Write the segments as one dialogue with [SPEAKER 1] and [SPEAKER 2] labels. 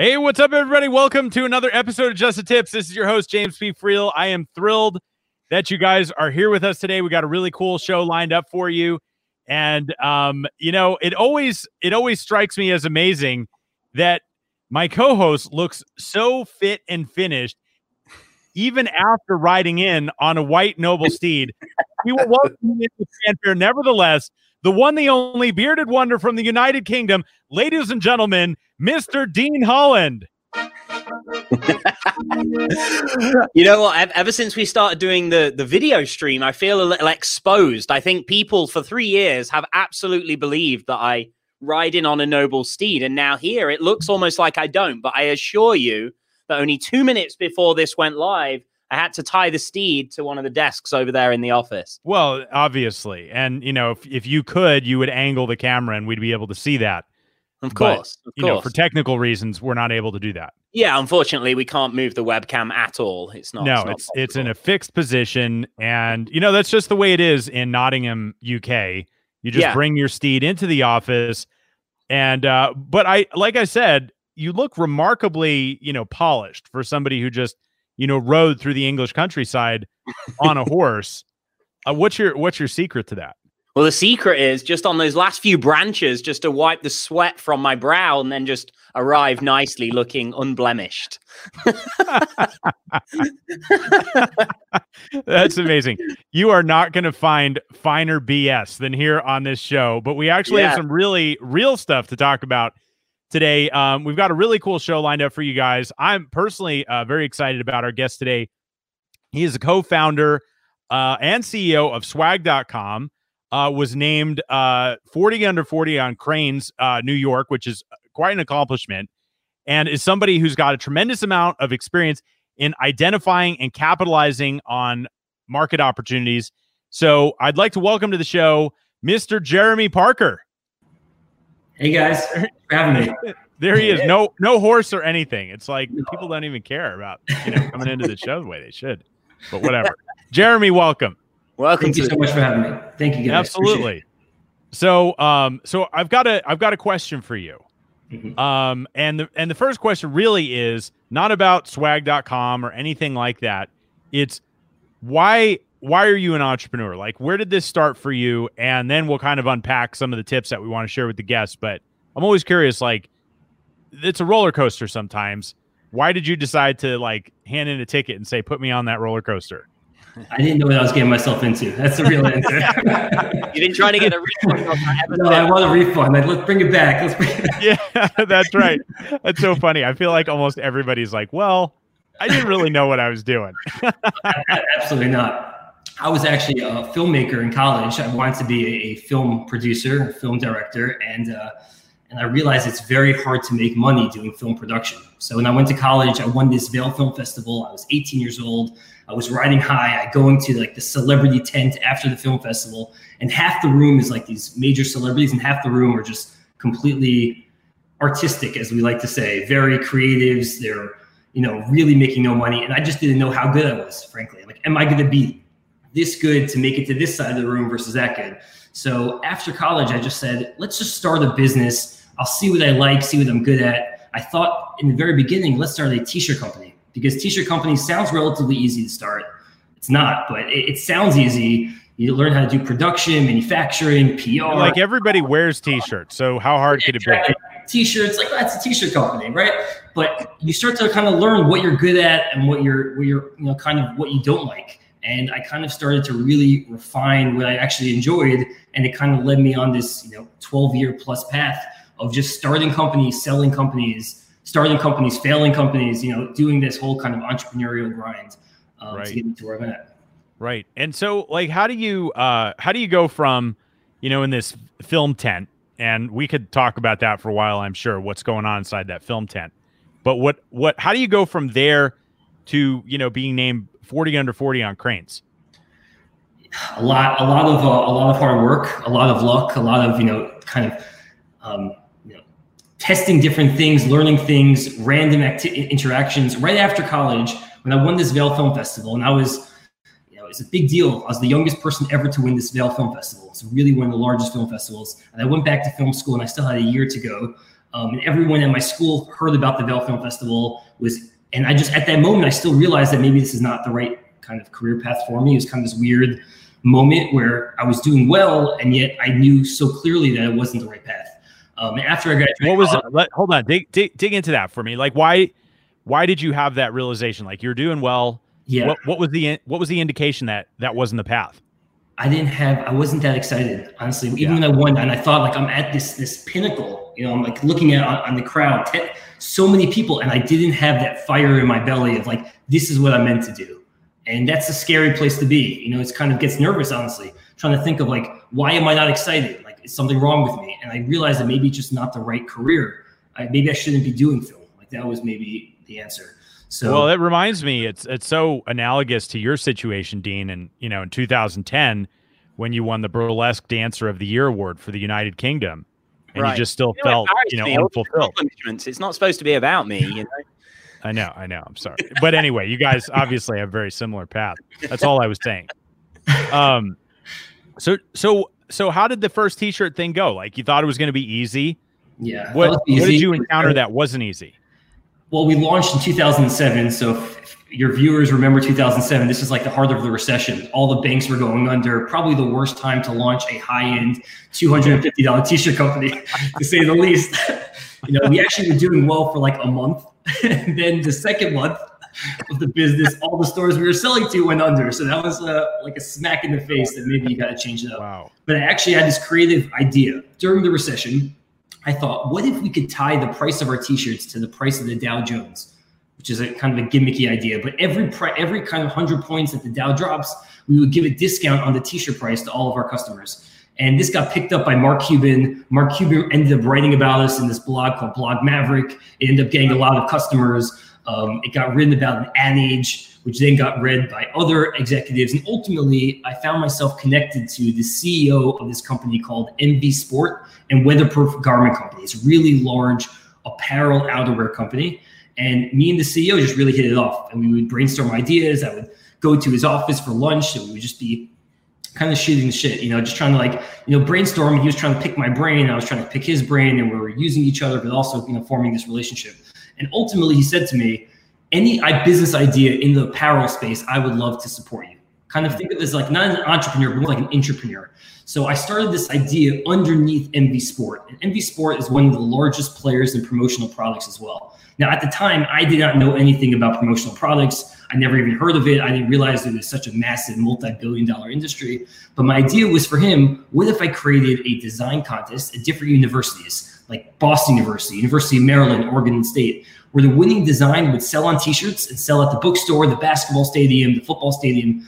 [SPEAKER 1] Hey, what's up, everybody? Welcome to another episode of Just the Tips. This is your host, James P. Friel. I am thrilled that you guys are here with us today. We got a really cool show lined up for you. And um, you know, it always it always strikes me as amazing that my co-host looks so fit and finished even after riding in on a white noble steed. We will welcome you into fanfare. Nevertheless, the one, the only bearded wonder from the United Kingdom, ladies and gentlemen, Mr. Dean Holland.
[SPEAKER 2] you know what? Ever since we started doing the the video stream, I feel a little exposed. I think people for three years have absolutely believed that I ride in on a noble steed, and now here it looks almost like I don't. But I assure you that only two minutes before this went live, I had to tie the steed to one of the desks over there in the office.
[SPEAKER 1] Well, obviously, and you know, if if you could, you would angle the camera, and we'd be able to see that.
[SPEAKER 2] Of course,
[SPEAKER 1] but,
[SPEAKER 2] of
[SPEAKER 1] you
[SPEAKER 2] course.
[SPEAKER 1] know, for technical reasons, we're not able to do that.
[SPEAKER 2] Yeah, unfortunately, we can't move the webcam at all. It's not.
[SPEAKER 1] No,
[SPEAKER 2] it's not
[SPEAKER 1] it's it's in a fixed position, and you know that's just the way it is in Nottingham, UK. You just
[SPEAKER 2] Yeah.
[SPEAKER 1] bring your steed into the office, and uh, but I like I said, you look remarkably, you know, polished for somebody who just you know rode through the English countryside on a horse. Uh, what's your what's your secret to that?
[SPEAKER 2] Well, the secret is just on those last few branches, just to wipe the sweat from my brow and then just arrive nicely looking unblemished.
[SPEAKER 1] That's amazing. You are not going to find finer BS than here on this show, but we actually have some really real stuff to talk about today. Um, we've got a really cool show lined up for you guys. I'm personally uh, very excited about our guest today. He is a co-founder uh, and CEO of Swag.com. Uh, was named uh, 40 under 40 on Crain's, uh, New York, which is quite an accomplishment, and is somebody who's got a tremendous amount of experience in identifying and capitalizing on market opportunities. So I'd like to welcome to the show Mr. Jeremy Parker.
[SPEAKER 3] Hey guys, thanks for having me.
[SPEAKER 1] There he is. No, no horse or anything. It's like people don't even care about you know coming into the show the way they should. But whatever. Jeremy, welcome.
[SPEAKER 2] Welcome
[SPEAKER 3] Thank
[SPEAKER 2] to
[SPEAKER 3] you so much for having me. Thank you guys.
[SPEAKER 1] Absolutely. So, um, so I've got a I've got a question for you.
[SPEAKER 3] it. Mhm.
[SPEAKER 1] Um, and the and the first question really is not about swag.com or anything like that. It's why why are you an entrepreneur? Like where did this start for you? And then we'll kind of unpack some of the tips that we want to share with the guests. But I'm always curious, like it's a roller coaster sometimes. Why did you decide to like hand in a ticket and say, put me on that roller coaster?
[SPEAKER 3] I didn't know what I was getting myself into. That's the real answer.
[SPEAKER 2] You've been trying to get a refund on that ever
[SPEAKER 3] no, I want a refund. Like, let's bring it back. Let's bring it back.
[SPEAKER 1] Yeah, that's right. That's so funny. I feel like almost everybody's like, well, I didn't really know what I was doing.
[SPEAKER 3] Absolutely not. I was actually a filmmaker in college. I wanted to be a, film producer, film director, and uh, and I realized it's very hard to make money doing film production. So when I went to college, I won this Vail Film Festival. I was 18 years old. I was riding high. I go into like the celebrity tent after the film festival, and half the room is like these major celebrities, and half the room are just completely artistic, as we like to say, very creatives. They're you know really making no money, and I just didn't know how good I was. Frankly, like, am I going to be this good to make it to this side of the room versus that good? So after college, I just said, let's just start a business. I'll see what I like, see what I'm good at. I thought in the very beginning, let's start a t-shirt company because t-shirt company sounds relatively easy to start. It's not, but it, it sounds easy. You learn how to do production, manufacturing, PR.
[SPEAKER 1] like everybody wears t-shirts, so how hard could it be?
[SPEAKER 3] T-shirts, like that's a t-shirt company, right? But you start to kind of learn what you're good at and what you're, what you're, you know, kind of what you don't like. And I kind of started to really refine what I actually enjoyed, and it kind of led me on this, you know, 12 year plus path of just starting companies, selling companies, starting companies, failing companies, you know, doing this whole kind of entrepreneurial grind um,
[SPEAKER 1] Right.
[SPEAKER 3] to get to where I'm at.
[SPEAKER 1] Right. And so like how do you uh how do you go from, you know, in this film tent and we could talk about that for a while, I'm sure, what's going on inside that film tent. But what what how do you go from there to you know being named 40 under 40 on Crain's?
[SPEAKER 3] A lot, a lot of uh, a lot of hard work, a lot of luck, a lot of you know kind of um, you know testing different things, learning things, random acti- interactions. Right after college, when I won this Vail Film Festival, and I was you know, it's a big deal. I was the youngest person ever to win this Vail Film Festival. It's really one of the largest film festivals. And I went back to film school and I still had a year to go. Um, and everyone at my school heard about the Vail Film Festival was, and I just, at that moment, I still realized that maybe this is not the right kind of career path for me. It was kind of this weird moment where I was doing well, and yet I knew so clearly that it wasn't the right path. Um, after I graduated,
[SPEAKER 1] what was it? Let, hold on, dig, dig, dig into that for me. Like, why, why did you have that realization? Like, you're doing well
[SPEAKER 3] yeah.
[SPEAKER 1] What, what was the what was the indication that that wasn't the path?
[SPEAKER 3] I didn't have I wasn't that excited honestly. Even yeah. when I won, and I thought like I'm at this this pinnacle. You know, I'm like looking at on, on the crowd, so many people, and I didn't have that fire in my belly of like this is what I'm meant to do, and that's a scary place to be. You know, it's kind of gets nervous honestly, trying to think of like why am I not excited? Like is something wrong with me? And I realized that maybe just not the right career. I, maybe I shouldn't be doing film. Like that was maybe the answer. So
[SPEAKER 1] well, it reminds me, it's it's so analogous to your situation, Dean, and you know, in 2010 when you won the Burlesque Dancer of the Year award for the United Kingdom, and right. you just still
[SPEAKER 2] you
[SPEAKER 1] know, felt you know unfulfilled.
[SPEAKER 2] It's not supposed to be about me, you know.
[SPEAKER 1] I know, I know. I'm sorry, but anyway, you guys obviously have very similar path. That's all I was saying. Um, so so so how did the first T-shirt thing go? Like you thought it was going to be easy.
[SPEAKER 3] Yeah.
[SPEAKER 1] What, easy. what did you encounter that wasn't easy?
[SPEAKER 3] Well, we launched in 2007. So if your viewers remember 2007, this is like the heart of the recession. All the banks were going under. Probably the worst time to launch a high-end $250 t-shirt company, to say the least. you know, we actually were doing well for like a month. and then the second month of the business, all the stores we were selling to went under. So that was uh, like a smack in the face that maybe you got to change it up.
[SPEAKER 1] Wow.
[SPEAKER 3] But I actually had this creative idea during the recession I thought, what if we could tie the price of our t-shirts to the price of the Dow Jones, which is a kind of a gimmicky idea. But every pri- every kind of hundred points that the Dow drops, we would give a discount on the t-shirt price to all of our customers. And this got picked up by Mark Cuban. Mark Cuban ended up writing about us in this blog called Blog Maverick. It ended up getting a lot of customers. Um, it got written about in Ad Age which then got read by other executives. And ultimately, I found myself connected to the CEO of this company called MV Sport and Weatherproof Garment Company. It's a really large apparel outerwear company. And me and the CEO just really hit it off. And we would brainstorm ideas. I would go to his office for lunch and we would just be kind of shooting the shit, you know, just trying to like, you know, brainstorm. He was trying to pick my brain. I was trying to pick his brain and we were using each other, but also, you know, forming this relationship. And ultimately he said to me, any business idea in the apparel space, I would love to support you. Kind of mm-hmm. think of this like not an entrepreneur, but more like an entrepreneur. So I started this idea underneath MV Sport. And MV Sport is one of the largest players in promotional products as well. Now, at the time, I did not know anything about promotional products. I never even heard of it. I didn't realize it was such a massive multi billion dollar industry. But my idea was for him what if I created a design contest at different universities, like Boston University, University of Maryland, Oregon State, where the winning design would sell on t-shirts and sell at the bookstore, the basketball stadium, the football stadium,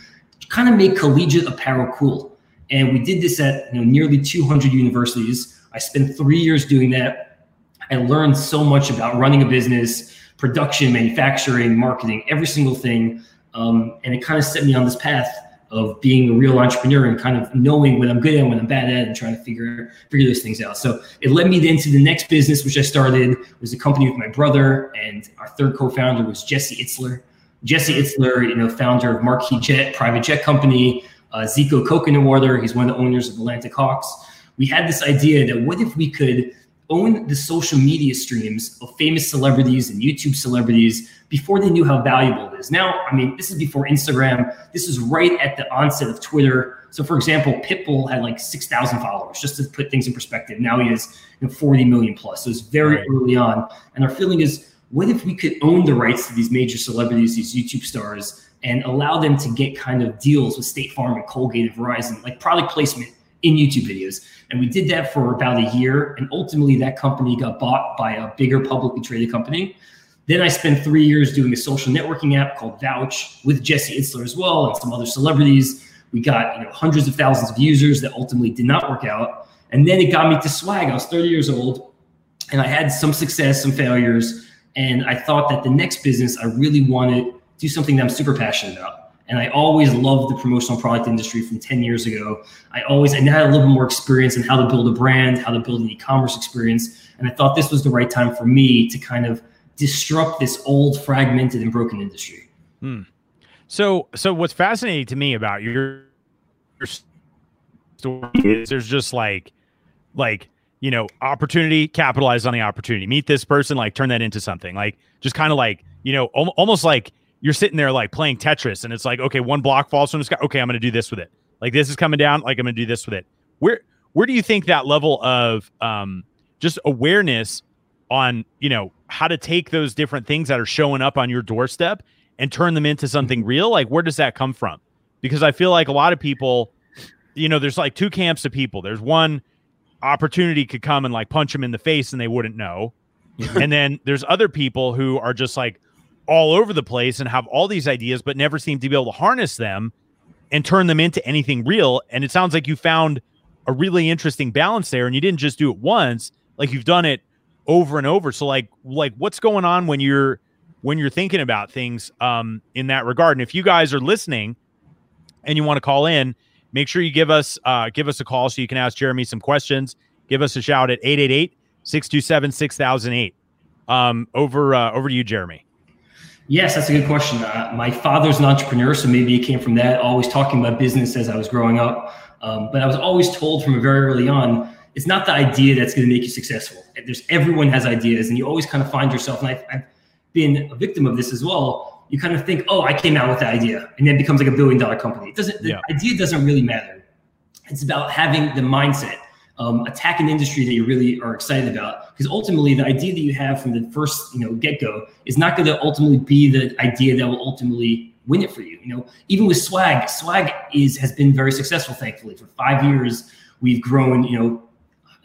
[SPEAKER 3] kind of make collegiate apparel cool. And we did this at you know, nearly 200 universities. I spent three years doing that. I learned so much about running a business, production, manufacturing, marketing, every single thing. Um, and it kind of set me on this path of being a real entrepreneur and kind of knowing what I'm good at, what I'm bad at, and trying to figure figure those things out. So it led me then to the next business, which I started was a company with my brother, and our third co-founder was Jesse Itzler. Jesse Itzler, you know, founder of Marquis Jet, private jet company, uh, Zico Coconut Water. He's one of the owners of Atlanta Hawks. We had this idea that what if we could own the social media streams of famous celebrities and YouTube celebrities before they knew how valuable it is. Now, I mean, this is before Instagram. This is right at the onset of Twitter. So, for example, Pitbull had like 6,000 followers, just to put things in perspective. Now he has you know, 40 million plus. So it's very right. early on. And our feeling is, what if we could own the rights to these major celebrities, these YouTube stars, and allow them to get kind of deals with State Farm and Colgate and Verizon, like product placement in YouTube videos. And we did that for about a year. And ultimately, that company got bought by a bigger publicly traded company. Then I spent three years doing a social networking app called Vouch with Jesse Itzler as well and some other celebrities. We got you know hundreds of thousands of users that ultimately did not work out. And then it got me to swag. I was 30 years old and I had some success, some failures. And I thought that the next business, I really wanted to do something that I'm super passionate about. And I always loved the promotional product industry from 10 years ago. I always, and now I had a little bit more experience in how to build a brand, how to build an e commerce experience. And I thought this was the right time for me to kind of disrupt this old, fragmented, and broken industry.
[SPEAKER 1] Hmm. So, so what's fascinating to me about your, your story is there's just like, like, you know, opportunity, capitalize on the opportunity, meet this person, like turn that into something, like just kind of like, you know, al- almost like you're sitting there like playing Tetris and it's like, okay, one block falls from the sky. Okay, I'm going to do this with it. Like this is coming down. Like I'm going to do this with it. Where, where do you think that level of um, just awareness on, you know, how to take those different things that are showing up on your doorstep and turn them into something mm-hmm. real? Like, where does that come from? Because I feel like a lot of people, you know, there's like two camps of people. There's one opportunity could come and like punch them in the face and they wouldn't know. and then there's other people who are just like, all over the place and have all these ideas, but never seem to be able to harness them and turn them into anything real. And it sounds like you found a really interesting balance there, and you didn't just do it once, like you've done it over and over. So, like, like what's going on when you're when you're thinking about things um, in that regard? And if you guys are listening and you want to call in, make sure you give us uh, give us a call so you can ask Jeremy some questions. Give us a shout at 888 627 6008. Um, over uh, over to you, Jeremy.
[SPEAKER 3] Yes, that's a good question. Uh, my father's an entrepreneur, so maybe it came from that. Always talking about business as I was growing up, um, but I was always told from very early on, it's not the idea that's going to make you successful. There's everyone has ideas, and you always kind of find yourself. And I've, I've been a victim of this as well. You kind of think, oh, I came out with the idea, and then it becomes like a billion dollar company. It doesn't. The yeah. idea doesn't really matter. It's about having the mindset um, attack an industry that you really are excited about. Because ultimately, the idea that you have from the first you know get go is not going to ultimately be the idea that will ultimately win it for you. You know, even with Swag, Swag is has been very successful. Thankfully, for five years, we've grown. You know,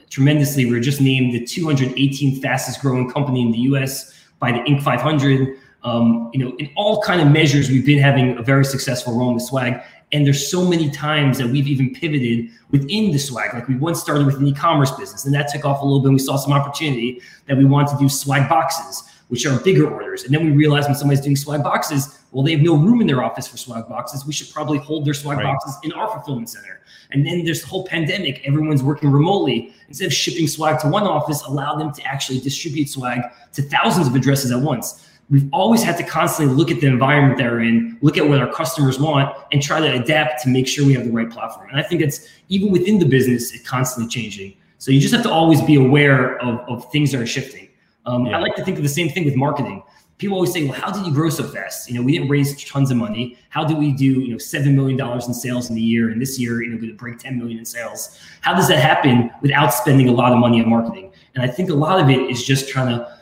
[SPEAKER 3] tremendously. We are just named the 218th fastest growing company in the U.S. by the Inc. 500. Um, you know, in all kind of measures, we've been having a very successful run with Swag. And there's so many times that we've even pivoted within the swag. Like we once started with an e-commerce business, and that took off a little bit. And we saw some opportunity that we wanted to do swag boxes, which are bigger orders. And then we realized when somebody's doing swag boxes, well, they have no room in their office for swag boxes. We should probably hold their swag right. boxes in our fulfillment center. And then there's the whole pandemic. Everyone's working remotely. Instead of shipping swag to one office, allow them to actually distribute swag to thousands of addresses at once we've always had to constantly look at the environment they're in, look at what our customers want, and try to adapt to make sure we have the right platform. And I think it's even within the business, it's constantly changing. So you just have to always be aware of, of things that are shifting. Um, yeah. I like to think of the same thing with marketing. People always say, "Well, how did you grow so fast? You know, we didn't raise tons of money. How do we do, you know, seven million dollars in sales in a year, and this year, you know, we're going to break ten million in sales? How does that happen without spending a lot of money on marketing?" And I think a lot of it is just trying to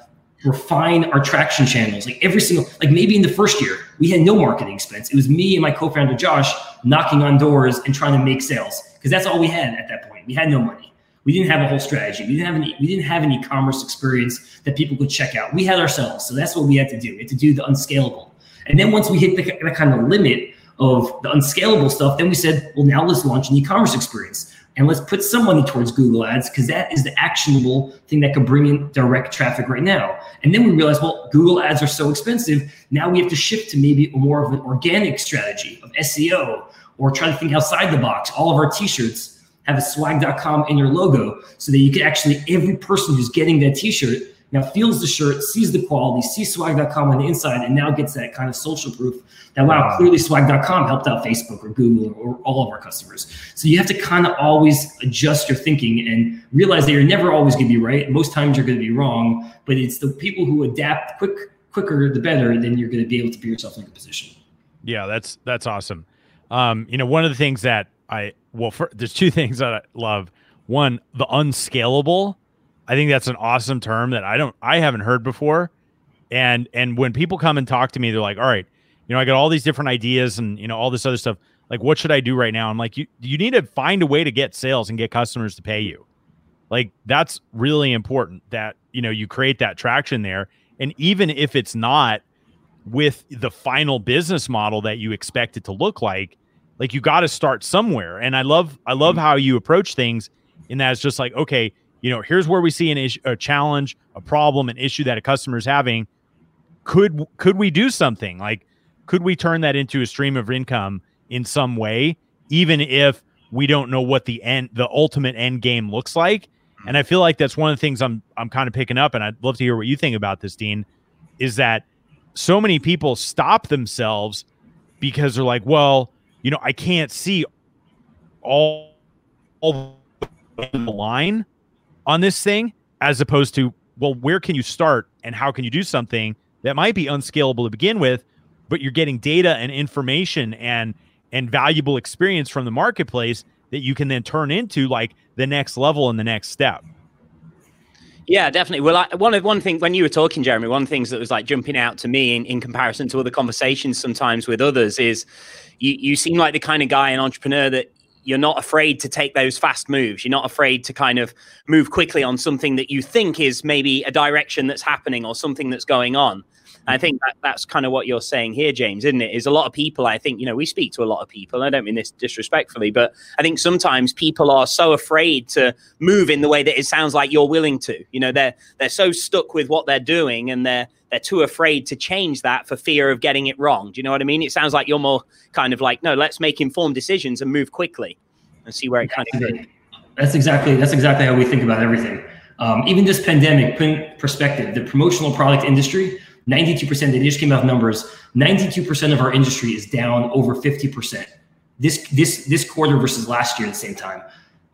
[SPEAKER 3] refine our traction channels. Like every single, like maybe in the first year, we had no marketing expense. It was me and my co-founder Josh knocking on doors and trying to make sales because that's all we had at that point. We had no money. We didn't have a whole strategy. We didn't have any. We didn't have an e-commerce experience that people could check out. We had ourselves, so that's what we had to do. We had to do the unscalable. And then once we hit the, that kind of limit of the unscalable stuff, then we said, well, now let's launch an e-commerce experience and let's put some money towards Google Ads because that is the actionable thing that could bring in direct traffic right now. And then we realize, well, Google Ads are so expensive. Now we have to shift to maybe more of an organic strategy of SEO or try to think outside the box. All of our t-shirts have a swag.com in your logo so that you can actually, every person who's getting that t-shirt now feels the shirt, sees the quality, sees swag.com on the inside, and now gets that kind of social proof that wow, clearly swag.com helped out Facebook or Google or, or all of our customers. So you have to kind of always adjust your thinking and realize that you're never always going to be right. Most times you're going to be wrong, but it's the people who adapt quick, quicker, the better, then you're going to be able to put yourself in a good position.
[SPEAKER 1] Yeah, that's that's awesome. Um, you know, one of the things that I well, for, there's two things that I love. One, the unscalable I think that's an awesome term that I don't I haven't heard before. And and when people come and talk to me, they're like, "All right, you know, I got all these different ideas and you know all this other stuff. Like, what should I do right now?" I'm like, "You you need to find a way to get sales and get customers to pay you. Like that's really important that you know you create that traction there. And even if it's not with the final business model that you expect it to look like, like you got to start somewhere. And I love I love how you approach things in that it's just like, okay, you know, here's where we see an issue, a challenge, a problem, an issue that a customer is having. could could we do something like could we turn that into a stream of income in some way, even if we don't know what the end the ultimate end game looks like? Hmm. And I feel like that's one of the things I'm I'm kind of picking up, and I'd love to hear what you think about this, Dean. Is that so many people stop themselves because they're like, well, you know, I can't see all, all the line on this thing, as opposed to, well, where can you start and how can you do something that might be unscalable to begin with, but you're getting data and information and and valuable experience from the marketplace that you can then turn into like the next level and the next step.
[SPEAKER 2] Yeah, definitely. Well, I, one of one thing when you were talking, Jeremy, one of the things that was like jumping out to me in, in comparison to other conversations sometimes with others is you you seem like the kind of guy, an entrepreneur that you're not afraid to take those fast moves. You're not afraid to kind of move quickly on something that you think is maybe a direction that's happening or something that's going on. I think that, that's kind of what you're saying here, James, isn't it? Is a lot of people, I think, you know, we speak to a lot of people. I don't mean this disrespectfully, but I think sometimes people are so afraid to move in the way that it sounds like you're willing to. You know, they're they're so stuck with what they're doing and they're they're too afraid to change that for fear of getting it wrong. Do you know what I mean? It sounds like you're more kind of like, no, let's make informed decisions and move quickly and see where it kind of goes.
[SPEAKER 3] That's exactly that's exactly how we think about everything. Um, even this pandemic perspective, the promotional product industry 92%, they just came out numbers. 92% of our industry is down over 50%. This this this quarter versus last year at the same time.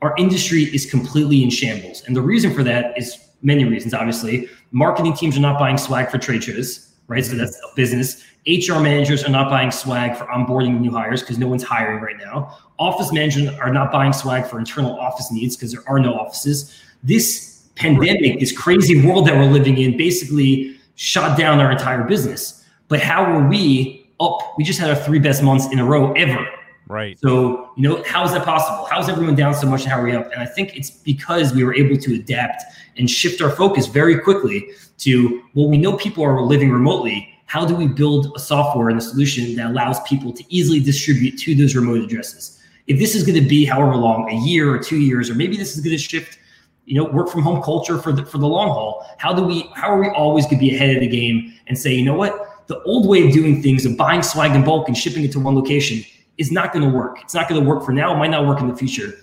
[SPEAKER 3] Our industry is completely in shambles. And the reason for that is many reasons, obviously. Marketing teams are not buying swag for trade shows, right? So mm-hmm. that's business. HR managers are not buying swag for onboarding new hires because no one's hiring right now. Office managers are not buying swag for internal office needs because there are no offices. This pandemic, this crazy world that we're living in, basically shot down our entire business. But how were we up? We just had our three best months in a row ever.
[SPEAKER 1] Right.
[SPEAKER 3] So, you know, how is that possible? How is everyone down so much? And how are we up? And I think it's because we were able to adapt and shift our focus very quickly to, well, we know people are living remotely. How do we build a software and a solution that allows people to easily distribute to those remote addresses? If this is going to be however long, a year or two years, or maybe this is going to shift you know work from home culture for the for the long haul how do we how are we always going to be ahead of the game and say you know what the old way of doing things of buying swag in bulk and shipping it to one location is not going to work it's not going to work for now it might not work in the future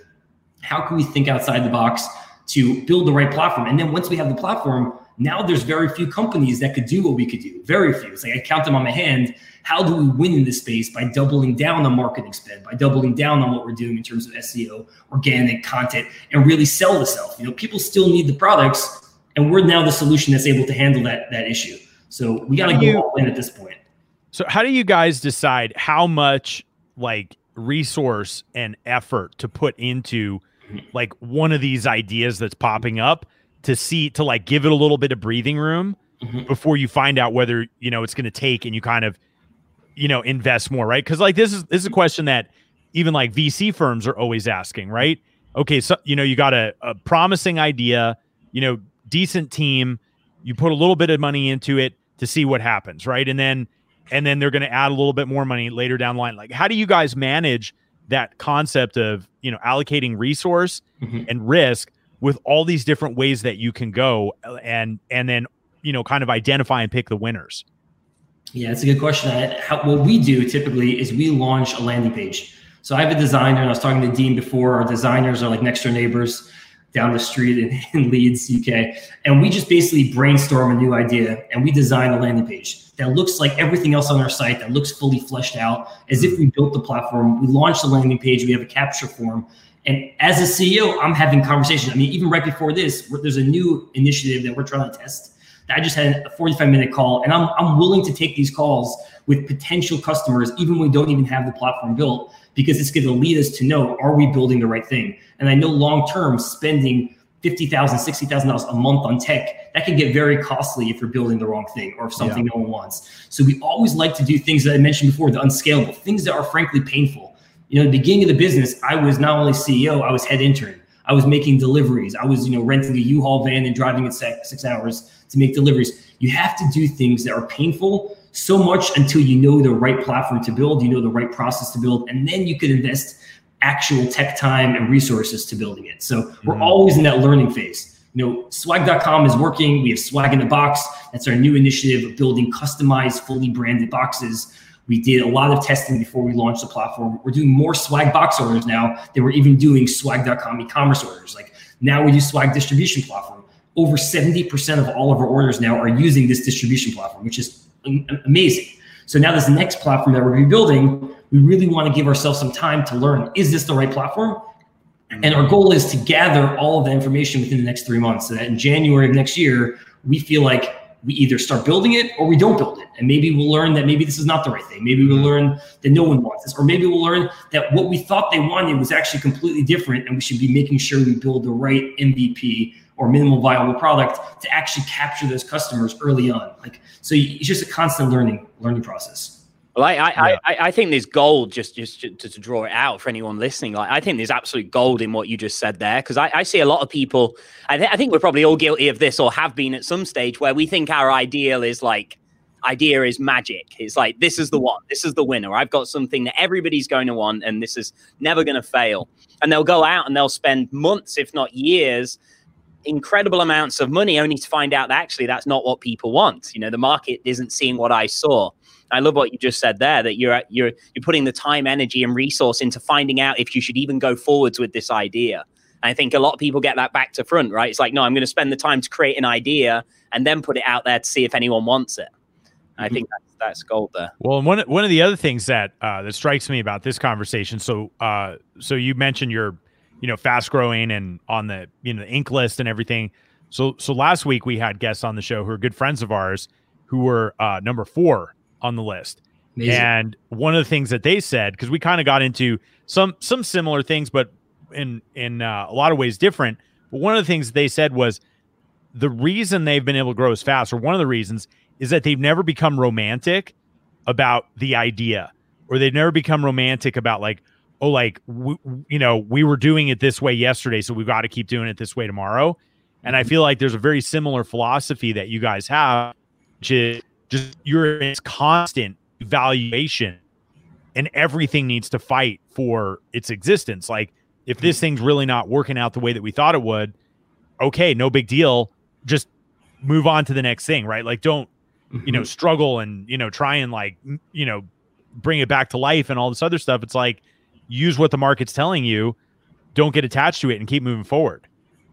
[SPEAKER 3] how can we think outside the box to build the right platform and then once we have the platform now there's very few companies that could do what we could do very few it's like i count them on my hand how do we win in this space by doubling down on marketing spend, by doubling down on what we're doing in terms of SEO, organic content, and really sell the self? You know, people still need the products, and we're now the solution that's able to handle that that issue. So we got to go all in at this point.
[SPEAKER 1] So how do you guys decide how much like resource and effort to put into. Like one of these ideas that's popping up to see to like give it a little bit of breathing room mm-hmm. before you find out whether you know it's going to take and you kind of you know invest more right? Because like this is this is a question that even like vc firms are always asking right? Okay so you know you got a, a promising idea you know decent team you put a little bit of money into it to see what happens right? And then and then they're going to add a little bit more money later down the line. Like how do you guys manage that concept of you know allocating resource mm-hmm. and risk with all these different ways that you can go and and then you know kind of identify and pick the winners
[SPEAKER 3] yeah, it's a good question. How, what we do typically is we launch a landing page. So I have a designer, and I was talking to Dean before. Our designers are like next door neighbors down the street in, in Leeds, UK. And we just basically brainstorm a new idea and we design a landing page that looks like everything else on our site, that looks fully fleshed out, as if we built the platform. We launch the landing page, we have a capture form. And as a CEO, I'm having conversations. I mean, even right before this, there's a new initiative that we're trying to test I just had a 45 minute call, and I'm, I'm willing to take these calls with potential customers, even when we don't even have the platform built, because it's going to lead us to know are we building the right thing? And I know long term spending $50,000, $60,000 a month on tech, that can get very costly if you're building the wrong thing or if something yeah. no one wants. So we always like to do things that I mentioned before, the unscalable, things that are frankly painful. You know, the beginning of the business, I was not only CEO, I was head intern. I was making deliveries. I was, you know, renting a U-Haul van and driving it six, six hours to make deliveries. You have to do things that are painful so much until you know the right platform to build, you know the right process to build, and then you can invest actual tech time and resources to building it. So we're mm-hmm. always in that learning phase. You know, swag.com is working. We have swag in the box. That's our new initiative of building customized, fully branded boxes. We did a lot of testing before we launched the platform. We're doing more swag box orders now than we're even doing swag.com e-commerce orders. Like now we do swag distribution platform. Over 70% of all of our orders now are using this distribution platform, which is amazing. So now this next platform that we're building, we really want to give ourselves some time to learn, is this the right platform? Mm-hmm. And our goal is to gather all of the information within the next three months so that in January of next year, we feel like we either start building it or we don't build it. And maybe we'll learn that maybe this is not the right thing. Maybe we'll mm-hmm. learn that no one wants this. Or maybe we'll learn that what we thought they wanted was actually completely different. And we should be making sure we build the right MVP or minimal viable product to actually capture those customers early on. Like, so it's just a constant learning, learning process.
[SPEAKER 2] Well, I, I, yeah. I, I, think there's gold just just to, to, draw it out for anyone listening. Like, I think there's absolute gold in what you just said there because I, I, see a lot of people. I, th- I think we're probably all guilty of this or have been at some stage where we think our ideal is like idea is magic. It's like this is the one, this is the winner. I've got something that everybody's going to want, and this is never going to fail. And they'll go out and they'll spend months, if not years, incredible amounts of money only to find out that actually that's not what people want. You know, the market isn't seeing what I saw. I love what you just said there that you're you're you're putting the time, energy, and resource into finding out if you should even go forwards with this idea. And I think a lot of people get that back to front, right? It's like, no, I'm going to spend the time to create an idea and then put it out there to see if anyone wants it. And I think that's that's gold there.
[SPEAKER 1] Well, and one one of the other things that uh, that strikes me about this conversation, so uh, so you mentioned you're you know fast growing and on the you know the Inc. list and everything. So so last week we had guests on the show who are good friends of ours who were uh, number four on the list. Amazing. And one of the things that they said, because we kind of got into some some similar things, but in in uh, a lot of ways different. But one of the things they said was the reason they've been able to grow as fast, or one of the reasons, is that they've never become romantic about the idea, or they've never become romantic about like, oh, like we, you know, we were doing it this way yesterday, so we've got to keep doing it this way tomorrow. And I feel like there's a very similar philosophy that you guys have, which is just you're in constant evaluation and everything needs to fight for its existence. Like if this thing's really not working out the way that we thought it would, okay, no big deal. Just move on to the next thing, right? Like don't, you know, mm-hmm. struggle and, you know, try and like, you know, bring it back to life and all this other stuff. It's like use what the market's telling you, don't get attached to it and keep moving forward.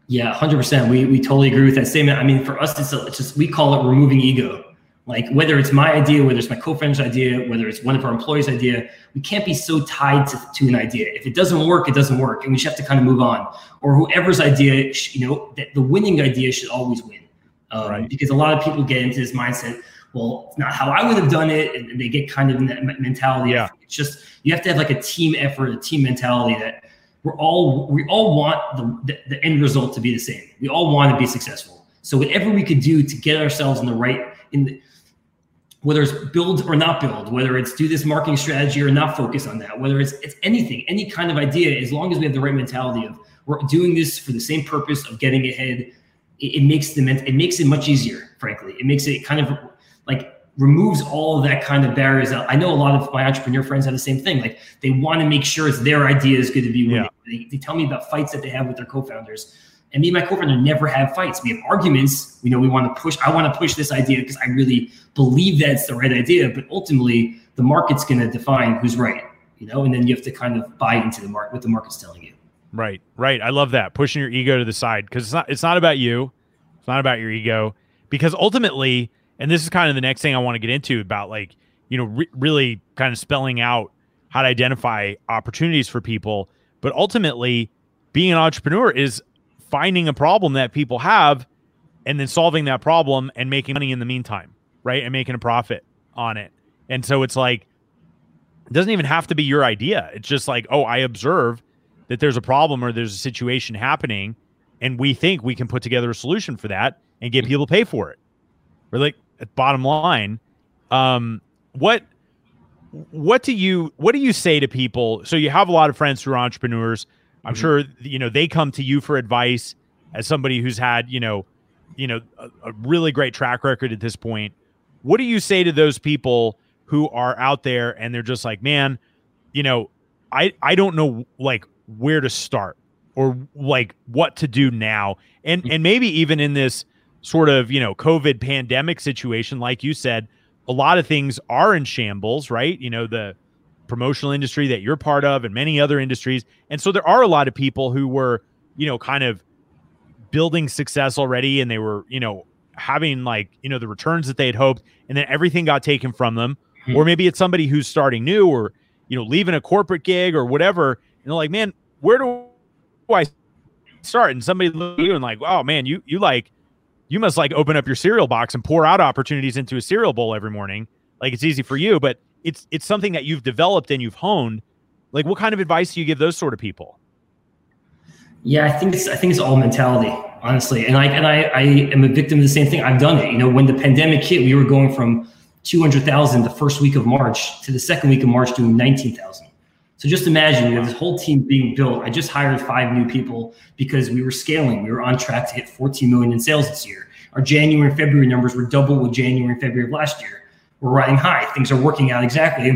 [SPEAKER 3] Yeah, 100%. We, we totally agree with that statement. I mean, for us, it's, a, it's just, we call it removing ego. Like whether it's my idea, whether it's my co-founder's idea, whether it's one of our employees' idea, we can't be so tied to, to an idea. If it doesn't work, it doesn't work, and we just have to kind of move on. Or whoever's idea, you know, that the winning idea should always win. Um, right. Because a lot of people get into this mindset. Well, it's not how I would have done it, and they get kind of in that mentality.
[SPEAKER 1] Yeah.
[SPEAKER 3] It's just you have to have like a team effort, a team mentality that we're all we all want the, the, the end result to be the same. We all want to be successful. So whatever we could do to get ourselves in the right in the whether it's build or not build, whether it's do this marketing strategy or not focus on that, whether it's it's anything, any kind of idea, as long as we have the right mentality of we're doing this for the same purpose of getting ahead, it, it makes the it makes it much easier. Frankly, it makes it kind of like removes all of that kind of barriers out. I know a lot of my entrepreneur friends have the same thing. Like they want to make sure it's their idea is going to be. Yeah. They, they tell me about fights that they have with their co-founders and me and my co-founder never have fights. We have arguments. We know we want to push. I want to push this idea because I really believe that's the right idea. But ultimately, the market's going to define who's right. You know, and then you have to kind of buy into the market what the market's telling you.
[SPEAKER 1] Right, right. I love that pushing your ego to the side because it's not. It's not about you. It's not about your ego because ultimately, and this is kind of the next thing I want to get into about like you know re- really kind of spelling out how to identify opportunities for people. But ultimately, being an entrepreneur is finding a problem that people have and then solving that problem and making money in the meantime, right? And making a profit on it. And so it's like, it doesn't even have to be your idea. It's just like, oh, I observe that there's a problem or there's a situation happening, and we think we can put together a solution for that and get people to pay for it. Or like, bottom line, um, what what do you what do you say to people? So you have a lot of friends who are entrepreneurs I'm mm-hmm. sure you know they come to you for advice as somebody who's had you know you know a, a, really great track record at this point. What do you say to those people who are out there and they're just like, man, you know, I I don't know like where to start. or like what to do now and and maybe even in this sort of you know covid pandemic situation like you said a lot of things are in shambles right you know the promotional industry that you're part of and many other industries and so there are a lot of people who were you know kind of building success already and they were you know having like you know the returns that they had hoped and then everything got taken from them hmm. or maybe it's somebody who's starting new or you know leaving a corporate gig or whatever and they're like man where do I start? And somebody look you and like, oh man, you you like you must like open up your cereal box and pour out opportunities into a cereal bowl every morning. Like it's easy for you, but it's it's something that you've developed and you've honed. Like what kind of advice do you give those sort of people?
[SPEAKER 3] Yeah, I think it's I think it's all mentality, honestly. And I and I, I am a victim of the same thing. I've done it. You know, when the pandemic hit, we were going from 200,000 the first week of March to the second week of March doing 19,000. So just imagine you have this whole team being built. I just hired five new people because we were scaling. We were on track to hit 14 million in sales this year. Our January and February numbers were double with January and February of last year. We're riding high. Things are working out exactly.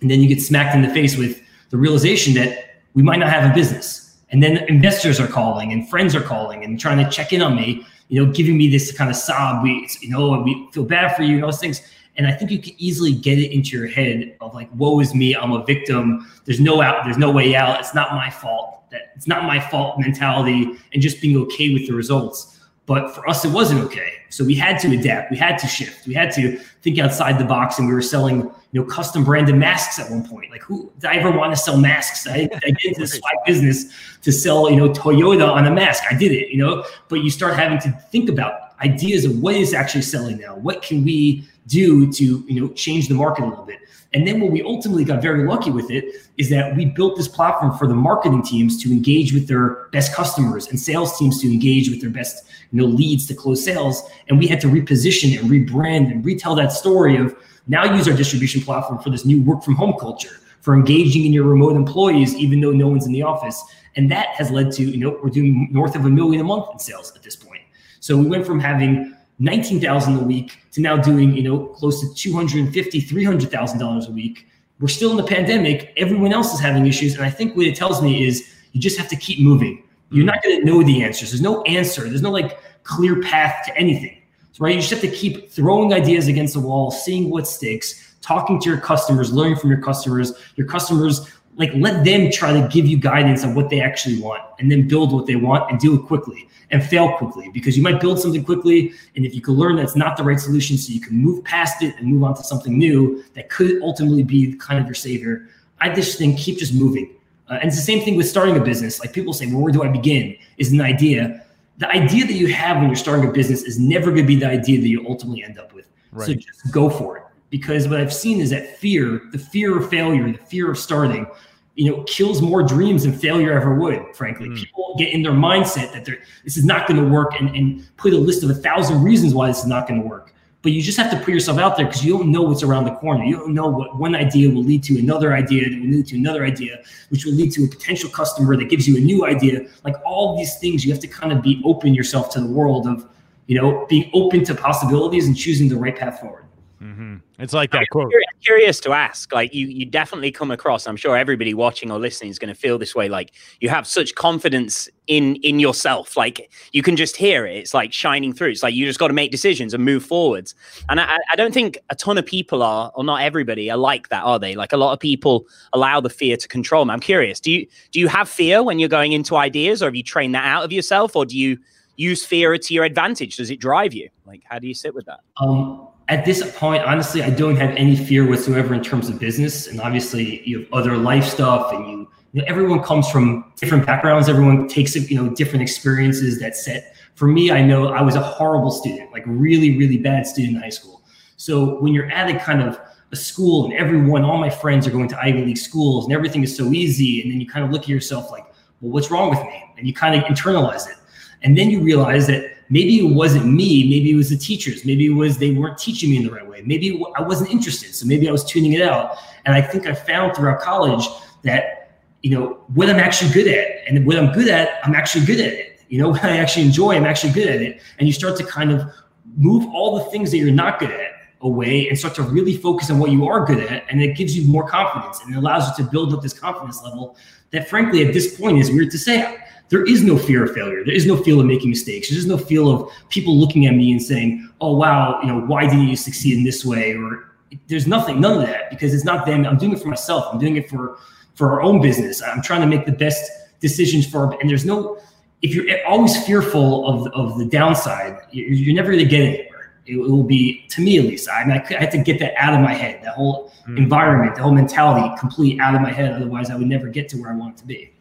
[SPEAKER 3] And then you get smacked in the face with the realization that we might not have a business. And then investors are calling and friends are calling and trying to check in on me, you know, giving me this kind of sob. We, you know, we feel bad for you, and those things. And I think you can easily get it into your head of like, woe is me, I'm a victim. There's no out, there's no way out. It's not my fault. That it's not my fault mentality and just being okay with the results. But for us, it wasn't okay. So we had to adapt. We had to shift. We had to think outside the box. And we were selling, you know, custom branded masks at one point. Like, who did I ever want to sell masks? I, I did into this business to sell, you know, Toyota on a mask. I did it, you know. But you start having to think about ideas of what is actually selling now. What can we do to you know change the market a little bit. And then what we ultimately got very lucky with it is that we built this platform for the marketing teams to engage with their best customers and sales teams to engage with their best you know leads to close sales. And we had to reposition and rebrand and retell that story of now use our distribution platform for this new work from home culture for engaging in your remote employees even though no one's in the office. And that has led to you know we're doing north of a million a month in sales at this point. So we went from having 19,000 a week to now doing, you know, close to 250, $300,000 a week. We're still in the pandemic. Everyone else is having issues. And I think what it tells me is you just have to keep moving. You're not going to know the answers. There's no answer. There's no like clear path to anything. So, right. You just have to keep throwing ideas against the wall, seeing what sticks, talking to your customers, learning from your customers. Your customers, like, let them try to give you guidance on what they actually want and then build what they want and do it quickly and fail quickly because you might build something quickly. And if you can learn that's not the right solution, so you can move past it and move on to something new that could ultimately be kind of your savior, I just think keep just moving. Uh, and it's the same thing with starting a business. Like people say, well, where do I begin? Is an idea. The idea that you have when you're starting a business is never going to be the idea that you ultimately end up with. Right. So just go for it. Because what I've seen is that fear, the fear of failure, the fear of starting, you know, kills more dreams than failure ever would, frankly. Mm. People get in their mindset that this is not going to work and, and put a list of a thousand reasons why this is not going to work. But you just have to put yourself out there because you don't know what's around the corner. You don't know what one idea will lead to another idea that will lead to another idea, which will lead to a potential customer that gives you a new idea. Like all these things, you have to kind of be open yourself to the world of, you know, being open to possibilities and choosing the right path forward.
[SPEAKER 1] Mm-hmm. It's like that I'm quote.
[SPEAKER 2] Curious, curious to ask, like you, you definitely come across. I'm sure everybody watching or listening is going to feel this way. Like you have such confidence in in yourself. Like you can just hear it. It's like shining through. It's like you just got to make decisions and move forwards. And I, I don't think a ton of people are, or not everybody, are like that, are they? Like a lot of people allow the fear to control them. I'm curious. Do you do you have fear when you're going into ideas, or have you trained that out of yourself, or do you use fear to your advantage? Does it drive you? Like how do you sit with that?
[SPEAKER 3] Um at this point, honestly, I don't have any fear whatsoever in terms of business. And obviously, you have other life stuff, and you, you know, everyone comes from different backgrounds. Everyone takes you know different experiences that set. For me, I know I was a horrible student, like really, really bad student in high school. So when you're at a kind of a school and everyone, all my friends are going to Ivy League schools and everything is so easy, and then you kind of look at yourself like, well, what's wrong with me? And you kind of internalize it, and then you realize that maybe it wasn't me maybe it was the teachers maybe it was they weren't teaching me in the right way maybe i wasn't interested so maybe i was tuning it out. And i think i found throughout college that you know what i'm actually good at and what i'm good at i'm actually good at it. You know what i actually enjoy i'm actually good at it. And you start to kind of move all the things that you're not good at away and start to really focus on what you are good at and it gives you more confidence and it allows you to build up this confidence level that frankly at this point is weird to say there is no fear of failure. There is no fear of making mistakes. There's no feel of people looking at me and saying, "Oh wow, you know, why didn't you succeed in this way?" Or there's nothing, none of that because it's not them. I'm doing it for myself. I'm doing it for for our own business. I'm trying to make the best decisions for our, and there's no if you're always fearful of of the downside, you're never going to get anywhere. It, will be to me at least. I, mean, I, had to get that out of my head. That whole mm. environment, the whole mentality, complete out of my head. Otherwise, I would never get to where I want to be.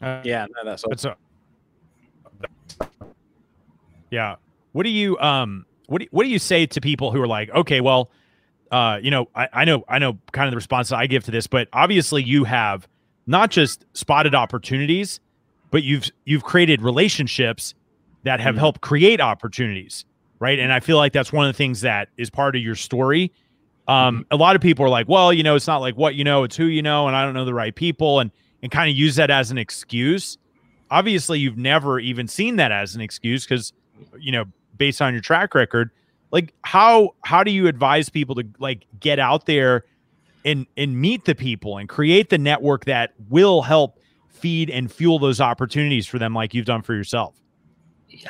[SPEAKER 2] Uh, yeah, no, that's all.
[SPEAKER 1] So, yeah. What do you um what do, what do you say to people who are like, okay, well, uh, you know, I, I know I know kind of the response I give to this, but obviously you have not just spotted opportunities, but you've you've created relationships that have mm-hmm. helped create opportunities, right? And I feel like that's one of the things that is part of your story. Um, mm-hmm. a lot of people are like, well, you know, it's not like what you know, it's who you know, and I don't know the right people, and and kind of use that as an excuse. Obviously, you've never even seen that as an excuse because, you know, based on your track record, like how how do you advise people to like get out there and and meet the people and create the network that will help feed and fuel those opportunities for them like you've done for yourself?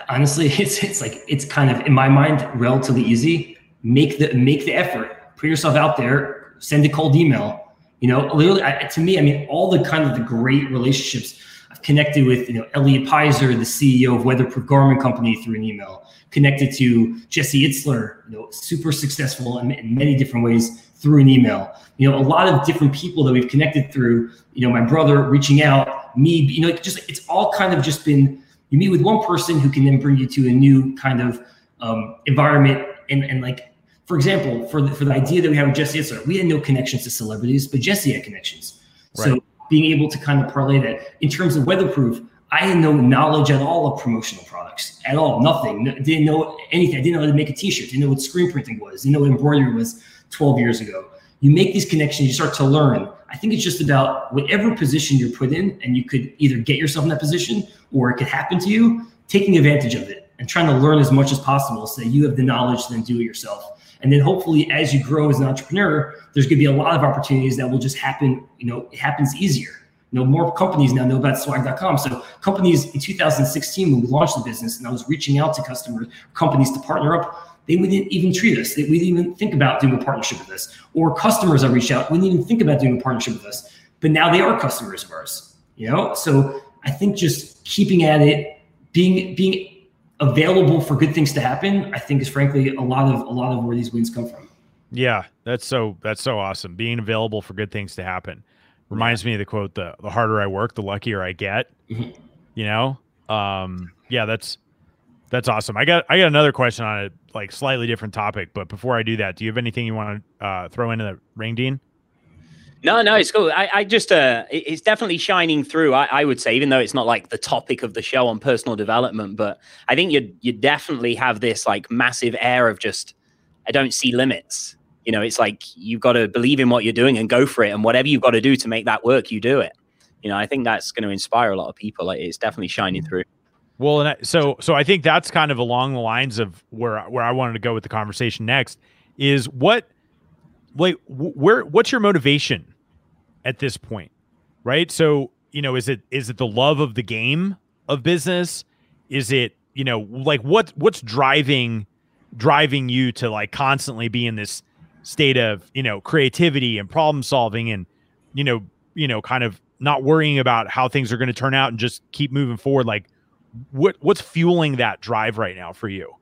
[SPEAKER 3] Honestly, it's it's like it's kind of in my mind relatively easy. Make the make the effort, put yourself out there, send a cold email. You know, literally I, to me, I mean, all the kind of the great relationships I've connected with. You know, Elliot Peyser, the CEO of Weatherproof Garment Company, through an email. Connected to Jesse Itzler, you know, super successful in, in many different ways through an email. You know, a lot of different people that we've connected through. You know, my brother reaching out, me. You know, just it's all kind of just been. You meet with one person who can then bring you to a new kind of um, environment and and like for example, for the, for the idea that we have with Jesse Itzler, we had no connections to celebrities, but Jesse had connections. Right. So being able to kind of parlay that in terms of weatherproof, I had no knowledge at all of promotional products at all, nothing. Didn't know anything. I didn't know how to make a T-shirt. Didn't know what screen printing was. Didn't know what embroidery was 12 years ago. You make these connections, you start to learn. I think it's just about whatever position you're put in, and you could either get yourself in that position or it could happen to you. Taking advantage of it and trying to learn as much as possible so that you have the knowledge to then do it yourself. And then hopefully, as you grow as an entrepreneur, there's going to be a lot of opportunities that will just happen. You know, it happens easier. You know, more companies now know about swag.com. So companies in 2016, when we launched the business and I was reaching out to customers, companies to partner up, they wouldn't even treat us. They, we didn't even think about doing a partnership with us. Or customers I reached out, we didn't even think about doing a partnership with us. But now they are customers of ours. You know, so I think just keeping at it, being being available for good things to happen, I think is frankly a lot of a lot of where these wins come from.
[SPEAKER 1] Yeah, that's so that's so awesome. Being available for good things to happen reminds me of the quote: "the The harder I work, the luckier I get." Mm-hmm. You know, um, yeah, that's that's awesome. I got I got another question on a like slightly different topic, but before I do that, do you have anything you want to uh, throw into the ring, Dean?
[SPEAKER 2] No, no, it's cool. I, I just, uh, it's definitely shining through. I, I, would say, even though it's not like the topic of the show on personal development, but I think you you definitely have this like massive air of just, I don't see limits. You know, it's like you've got to believe in what you're doing and go for it, and whatever you've got to do to make that work, you do it. You know, I think that's going to inspire a lot of people. Like it's definitely shining through.
[SPEAKER 1] Well, and I, so so I think that's kind of along the lines of where where I wanted to go with the conversation next is what wait, where what's your motivation at this point? Right? So, you know, is it is it the love of the game of business? Is it, you know, like what what's driving driving you to like constantly be in this state of, you know, creativity and problem solving and you know, you know, kind of not worrying about how things are going to turn out and just keep moving forward like what what's fueling that drive right now for you?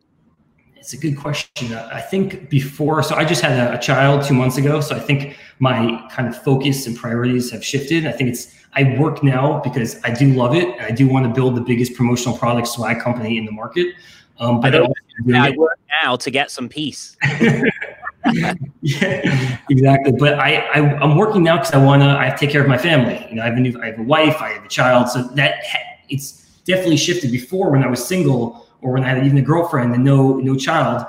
[SPEAKER 3] It's a good question. I think before, so I just had a, a, child two months ago. So I think my kind of focus and priorities have shifted. I think it's, I work now because I do love it. I do want to build the biggest promotional product swag company in the market.
[SPEAKER 2] Um, but I, I work now to get some peace.
[SPEAKER 3] yeah, exactly. But I, I am working now because I want to. I take care of my family. You know, I have a new, I have a wife, I have a child. So that it's definitely shifted. Before, when I was single, or when I had even a girlfriend and no no child,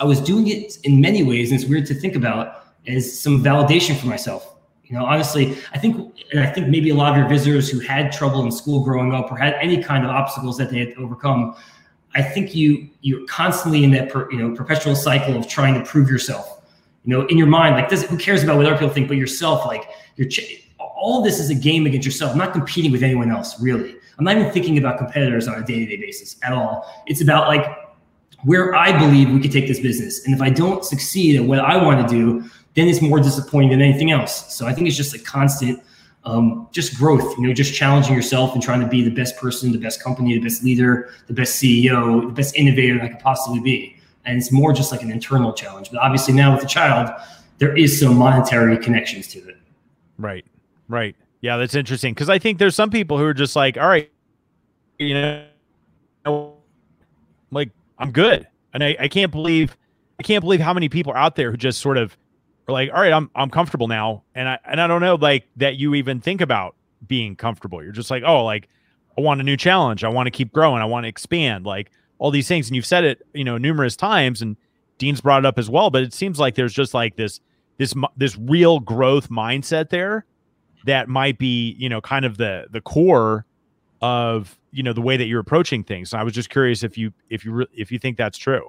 [SPEAKER 3] I was doing it in many ways, and it's weird to think about as some validation for myself. You know, honestly, I think, and I think maybe a lot of your visitors who had trouble in school growing up or had any kind of obstacles that they had to overcome, I think you you're constantly in that per, you know perpetual cycle of trying to prove yourself. You know, in your mind, like, does who cares about what other people think, but yourself, like, you're all this is a game against yourself, not competing with anyone else, really. I'm not even thinking about competitors on a day to day basis at all. It's about like where I believe we could take this business. And if I don't succeed at what I want to do, then it's more disappointing than anything else. So I think it's just a constant, um, just growth, you know, just challenging yourself and trying to be the best person, the best company, the best leader, the best CEO, the best innovator I could possibly be. And it's more just like an internal challenge. But obviously now with a child, there is some monetary connections to it.
[SPEAKER 1] Right. Right. Yeah, that's interesting because I think there's some people who are just like, all right, you know, like I'm good, and I, I can't believe I can't believe how many people are out there who just sort of are like, all right, I'm I'm comfortable now, and I and I don't know like that you even think about being comfortable. You're just like, oh, like I want a new challenge, I want to keep growing, I want to expand, like all these things, and you've said it, you know, numerous times, and Dean's brought it up as well. But it seems like there's just like this this this real growth mindset there that might be you know kind of the the core of you know the way that you're approaching things. So I was just curious if you if you re- if you think that's true.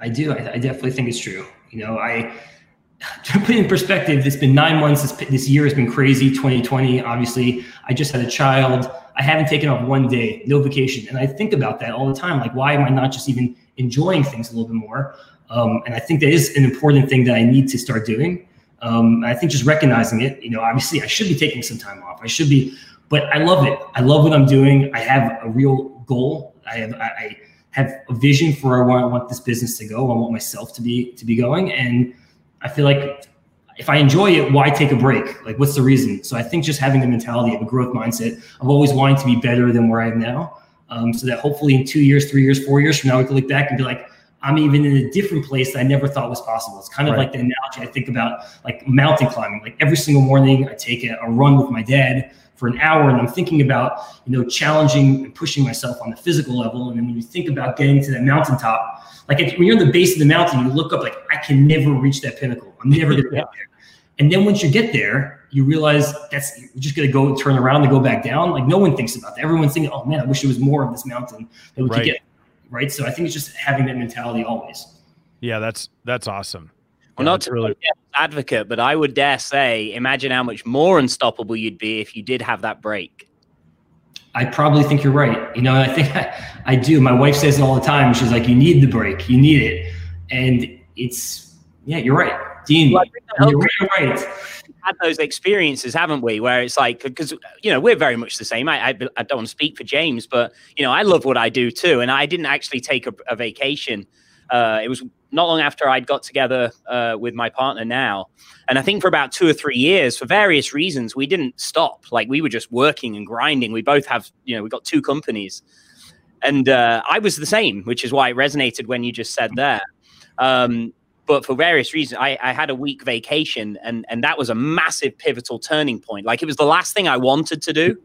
[SPEAKER 3] I do. I, I, definitely think it's true. You know, I to put in perspective, it's been nine months. This, this year has been crazy. 2020, obviously. I just had a child. I haven't taken off one day, no vacation, and I think about that all the time. Like, why am I not just even enjoying things a little bit more? Um, and I think that is an important thing that I need to start doing. Um, I think just recognizing it, you know, obviously I should be taking some time off. I should be, but I love it. I love what I'm doing. I have a real goal. I have, I have a vision for where I want, this business to go. I want myself to be, to be going. And I feel like if I enjoy it, why take a break? Like, what's the reason? So I think just having the mentality of a growth mindset of always wanting to be better than where I am now. Um, so that hopefully in two years, three years, four years from now, we can look back and be like, I'm even in a different place that I never thought was possible. It's kind of right. like the analogy I think about like mountain climbing. Like every single morning, I take a, a, run with my dad for an hour, and I'm thinking about you know challenging and pushing myself on the physical level. And then when you think about getting to that mountaintop, like if, when you're in the base of the mountain, you look up like I can never reach that pinnacle. I'm never going to get there. And then once you get there, you realize that's you're just going to go turn around and go back down. Like no one thinks about that. Everyone's thinking, "Oh man, I wish there was more of this mountain that we right. could get." Right? So I think it's just having that mentality always.
[SPEAKER 1] Yeah, that's that's awesome.
[SPEAKER 2] Well, yeah, not to really advocate, but I would dare say, imagine how much more unstoppable you'd be if you did have that break.
[SPEAKER 3] I probably think you're right. You know, I think I, I do. My wife says it all the time. She's like, "You need the break. You need it," and it's yeah, you're right, Dean. Well, you're right
[SPEAKER 2] had those experiences, haven't we? Where it's like, because you know, we're very much the same. I, I, I don't want to speak for James, but you know, I love what I do too, and I didn't actually take a, a vacation. Uh, it was not long after I'd got together uh, with my partner now, and I think for about two or three years, for various reasons, we didn't stop. Like we were just working and grinding. We both have, you know, we got two companies, and uh, I was the same, which is why it resonated when you just said there. Um, but for various reasons I, I, had a week vacation and and that was a massive pivotal turning point like it was the last thing i wanted to do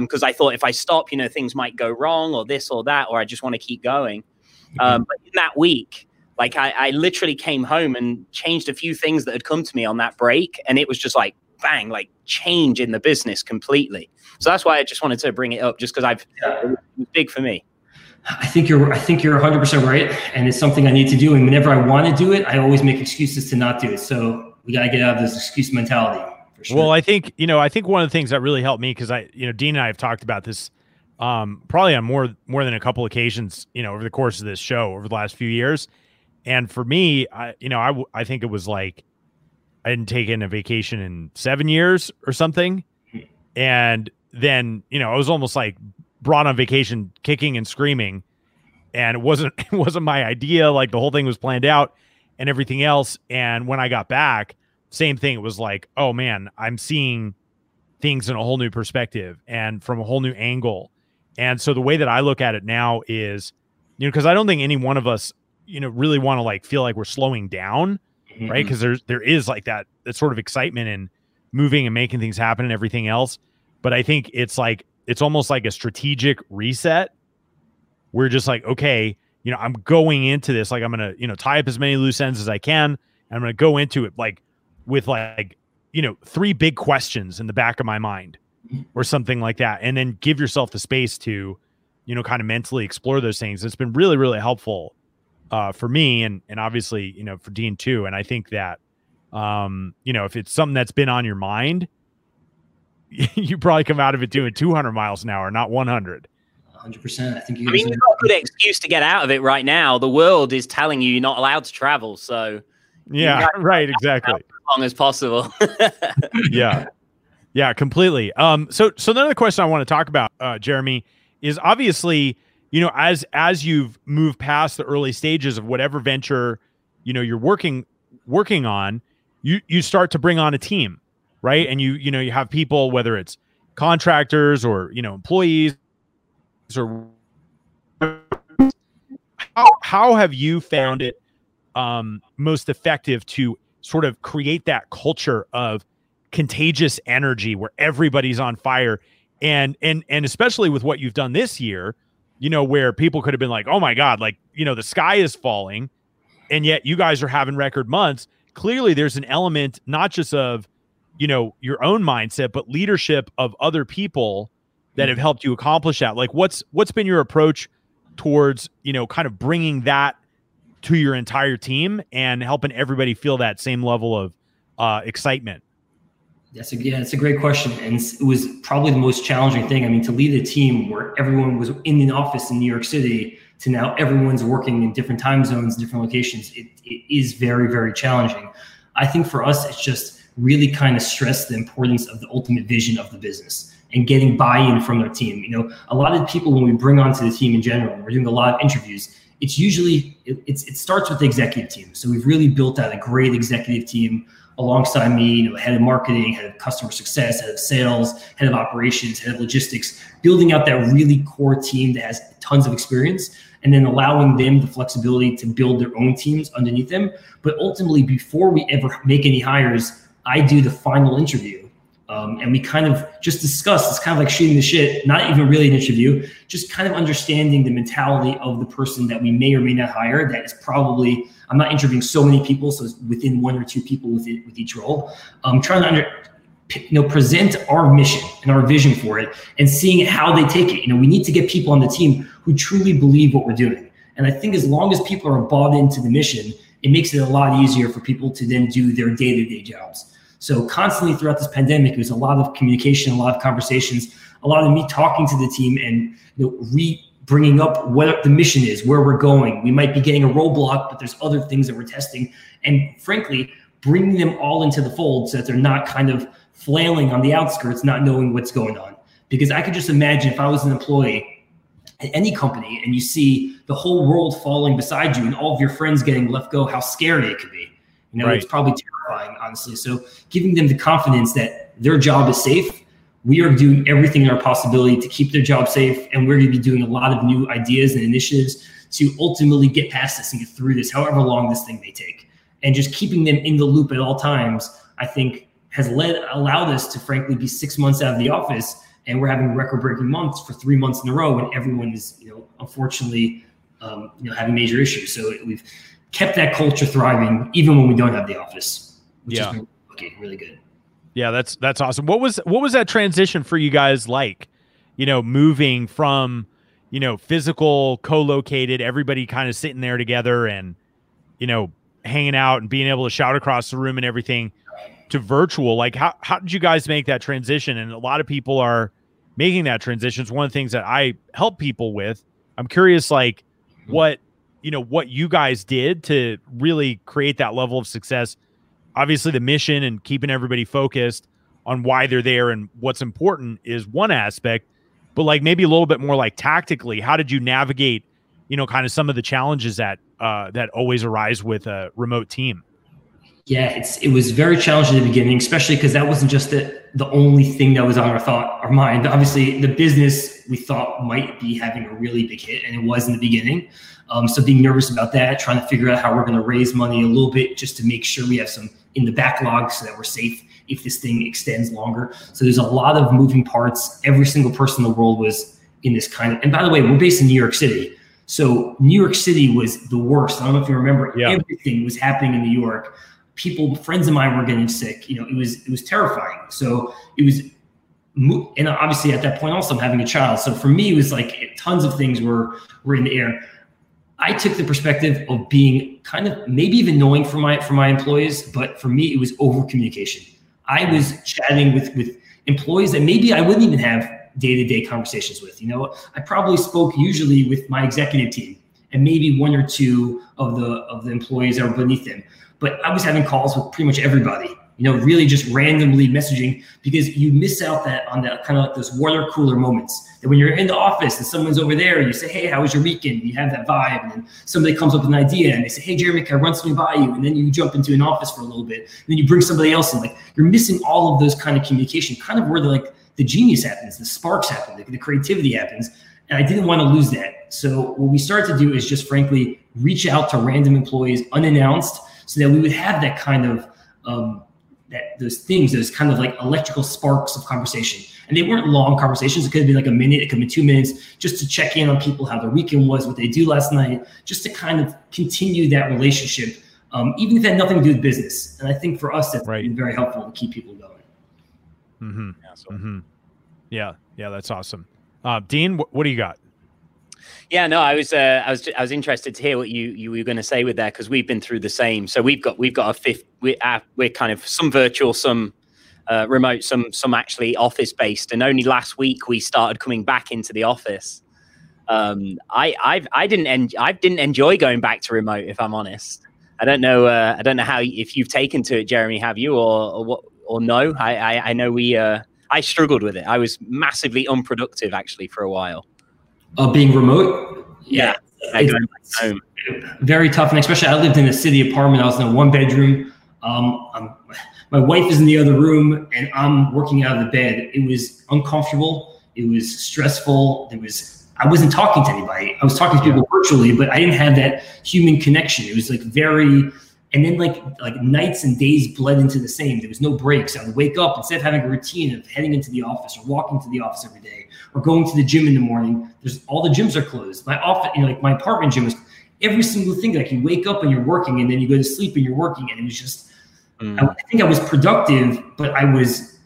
[SPEAKER 2] because um, i thought if i stop you know things might go wrong or this or that or i just want to keep going mm-hmm. um, but in that week like I, I literally came home and changed a few things that had come to me on that break and it was just like bang like change in the business completely so that's why i just wanted to bring it up just because i've yeah. it was big for me
[SPEAKER 3] I think you're I think you're 100% right and it's something I need to do and whenever I want to do it I always make excuses to not do it. So we got to get out of this excuse mentality.
[SPEAKER 1] Sure. Well, I think, you know, I think one of the things that really helped me cuz I, you know, Dean and I have talked about this um probably on more more than a couple occasions, you know, over the course of this show over the last few years. And for me, I you know, I I think it was like I hadn't taken a vacation in 7 years or something. Hmm. And then, you know, I was almost like brought on vacation kicking and screaming and it wasn't it wasn't my idea. Like the whole thing was planned out and everything else. And when i got back same thing. It was like oh man i'm seeing things in a whole new perspective and from a whole new angle. And so the way that i look at it now is you know because i don't think any one of us you know really want to like feel like we're slowing down mm-hmm. right because there's there is like that that sort of excitement and moving and making things happen and everything else. But i think it's like it's almost like a strategic reset. We're just like, okay, you know, I'm going into this like I'm gonna, you know, tie up as many loose ends as I can. and I'm gonna go into it like with like, you know, three big questions in the back of my mind or something like that. And then give yourself the space to, you know, kind of mentally explore those things. It's been really, really helpful uh, for me and and obviously, you know, for Dean too. And I think that um, you know, if it's something that's been on your mind, you probably come out of it doing 200 miles an hour, not 100.
[SPEAKER 3] 100%. I think you
[SPEAKER 2] I mean, you've got a good excuse to get out of it right now. The world is telling you you're not allowed to travel. So,
[SPEAKER 1] yeah, right, exactly. As
[SPEAKER 2] long as possible.
[SPEAKER 1] yeah. Yeah, completely. Um, so so another question I want to talk about, uh, Jeremy, is obviously, you know, as as you've moved past the early stages of whatever venture, you know, you're working working on, you you start to bring on a team, right? And you you know you have people whether it's contractors or you know employees or how how have you found it um, most effective to sort of create that culture of contagious energy where everybody's on fire and and and especially with what you've done this year you know where people could have been like oh my god like you know the sky is falling and yet you guys are having record months clearly there's an element not just of you know your own mindset but leadership of other people that have helped you accomplish that like what's what's been your approach towards you know kind of bringing that to your entire team and helping everybody feel that same level of uh, excitement
[SPEAKER 3] that's a yeah, it's a great question, and it was probably the most challenging thing. I mean, to lead a team where everyone was in the office in New York City to now everyone's working in different time zones, different locations, it, it is very very challenging. I think for us, it's just really kind of stress the importance of the ultimate vision of the business and getting buy-in from their team. You know, a lot of people when we bring onto the team in general, we're doing a lot of interviews. It's usually it, it's, it starts with the executive team. So we've really built out a great executive team alongside me, you know, head of marketing, head of customer success, head of sales, head of operations, head of logistics, building out that really core team that has tons of experience and then allowing them the flexibility to build their own teams underneath them. But ultimately, before we ever make any hires, I do the final interview. Um, and we kind of just discuss it's kind of like shooting the shit not even really an interview just kind of understanding the mentality of the person that we may or may not hire that is probably I'm not interviewing so many people, so it's within one or two people with it, with each role. I'm trying to under, you know present our mission and our vision for it, and seeing how they take it. You know, we need to get people on the team who truly believe what we're doing. And I think as long as people are bought into the mission, it makes it a lot easier for people to then do their day-to-day jobs. So constantly throughout this pandemic, there's a lot of communication, a lot of conversations, a lot of me talking to the team and you know, re bringing up what the mission is, where we're going. We might be getting a roadblock, but there's other things that we're testing. And frankly, bringing them all into the fold so that they're not kind of flailing on the outskirts, not knowing what's going on. Because I could just imagine if I was an employee at any company and you see the whole world falling beside you and all of your friends getting left go, how scary it could be. You know, right. it's probably terrifying, honestly. So giving them the confidence that their job is safe we are doing everything in our possibility to keep their job safe and we're going to be doing a lot of new ideas and initiatives to ultimately get past this and get through this however long this thing may take and just keeping them in the loop at all times i think has led allowed us to frankly be six months out of the office and we're having record breaking months for three months in a row when everyone is you know unfortunately um, you know having major issues so we've kept that culture thriving even when we don't have the office which yeah. is okay really good
[SPEAKER 1] yeah, that's that's awesome. What was what was that transition for you guys like? You know, moving from you know physical co-located, everybody kind of sitting there together and you know hanging out and being able to shout across the room and everything to virtual. Like, how how did you guys make that transition? And a lot of people are making that transition. It's one of the things that I help people with. I'm curious, like what you know what you guys did to really create that level of success obviously the mission and keeping everybody focused on why they're there and what's important is one aspect but like maybe a little bit more like tactically how did you navigate you know kind of some of the challenges that uh that always arise with a remote team
[SPEAKER 3] yeah it's it was very challenging in the beginning especially because that wasn't just the the only thing that was on our thought our mind obviously the business we thought might be having a really big hit and it was in the beginning um, so being nervous about that trying to figure out how we're going to raise money a little bit just to make sure we have some in the backlog so that we're safe if this thing extends longer. So there's a lot of moving parts. Every single person in the world was in this kind of, and by the way, we're based in New York City. So New York City was the worst. I don't know if you remember, yeah. everything was happening in New York. People, friends of mine were getting sick. You know, it was, it was terrifying. So it was, and obviously at that point also I'm having a child. So for me, it was like tons of things were, were in the air. I took the perspective of being kind of maybe even knowing for my for my employees, but for me it was over communication. I was chatting with with employees that maybe I wouldn't even have day-to-day conversations with. You know, I probably spoke usually with my executive team and maybe one or two of the of the employees that were beneath them. But I was having calls with pretty much everybody you know, really just randomly messaging because you miss out that on that kind of like those water cooler moments that when you're in the office and someone's over there, and you say, Hey, how was your weekend? You have that vibe. And then somebody comes up with an idea and they say, Hey, Jeremy, can I run something by you? And then you jump into an office for a little bit. And then you bring somebody else in. Like you're missing all of those kind of communication, kind of where the like the genius happens, the sparks happen, the, the creativity happens. And I didn't want to lose that. So what we started to do is just frankly reach out to random employees unannounced so that we would have that kind of um, that those things, those kind of like electrical sparks of conversation. And they weren't long conversations. It could be like a minute, it could be two minutes, just to check in on people, how their weekend was, what they do last night, just to kind of continue that relationship, um, even if it had nothing to do with business. And I think for us, that's right. been very helpful to keep people going.
[SPEAKER 1] Mm-hmm. Yeah, so. mm-hmm. yeah, yeah, that's awesome. Uh, Dean, wh- what do you got?
[SPEAKER 2] Yeah, no, I was uh, I was I was interested to hear what you you were going to say with that because we've been through the same. So we've got we've got a fifth. We, uh, we're kind of some virtual, some uh, remote, some some actually office based. And only last week we started coming back into the office. Um, I I've, I didn't en- I didn't enjoy going back to remote if I'm honest. I don't know uh, I don't know how if you've taken to it, Jeremy. Have you or or what or no? I I, I know we uh, I struggled with it. I was massively unproductive actually for a while
[SPEAKER 3] uh, being remote.
[SPEAKER 2] Yeah,
[SPEAKER 3] it's very tough, and especially I lived in a city apartment. I was in a one bedroom. Um, my wife is in the other room, and I'm working out of the bed. It was uncomfortable. It was stressful. It was I wasn't talking to anybody. I was talking to people virtually, but I didn't have that human connection. It was like very and then like like nights and days bled into the same. There was no breaks. I would wake up instead of having a routine of heading into the office or walking to the office every day or going to the gym in the morning. There's all the gyms are closed. My office, you know, like my apartment gym is every single thing. Like you wake up and you're working, and then you go to sleep and you're working, and it was just. Mm. I, I think I was productive, but I was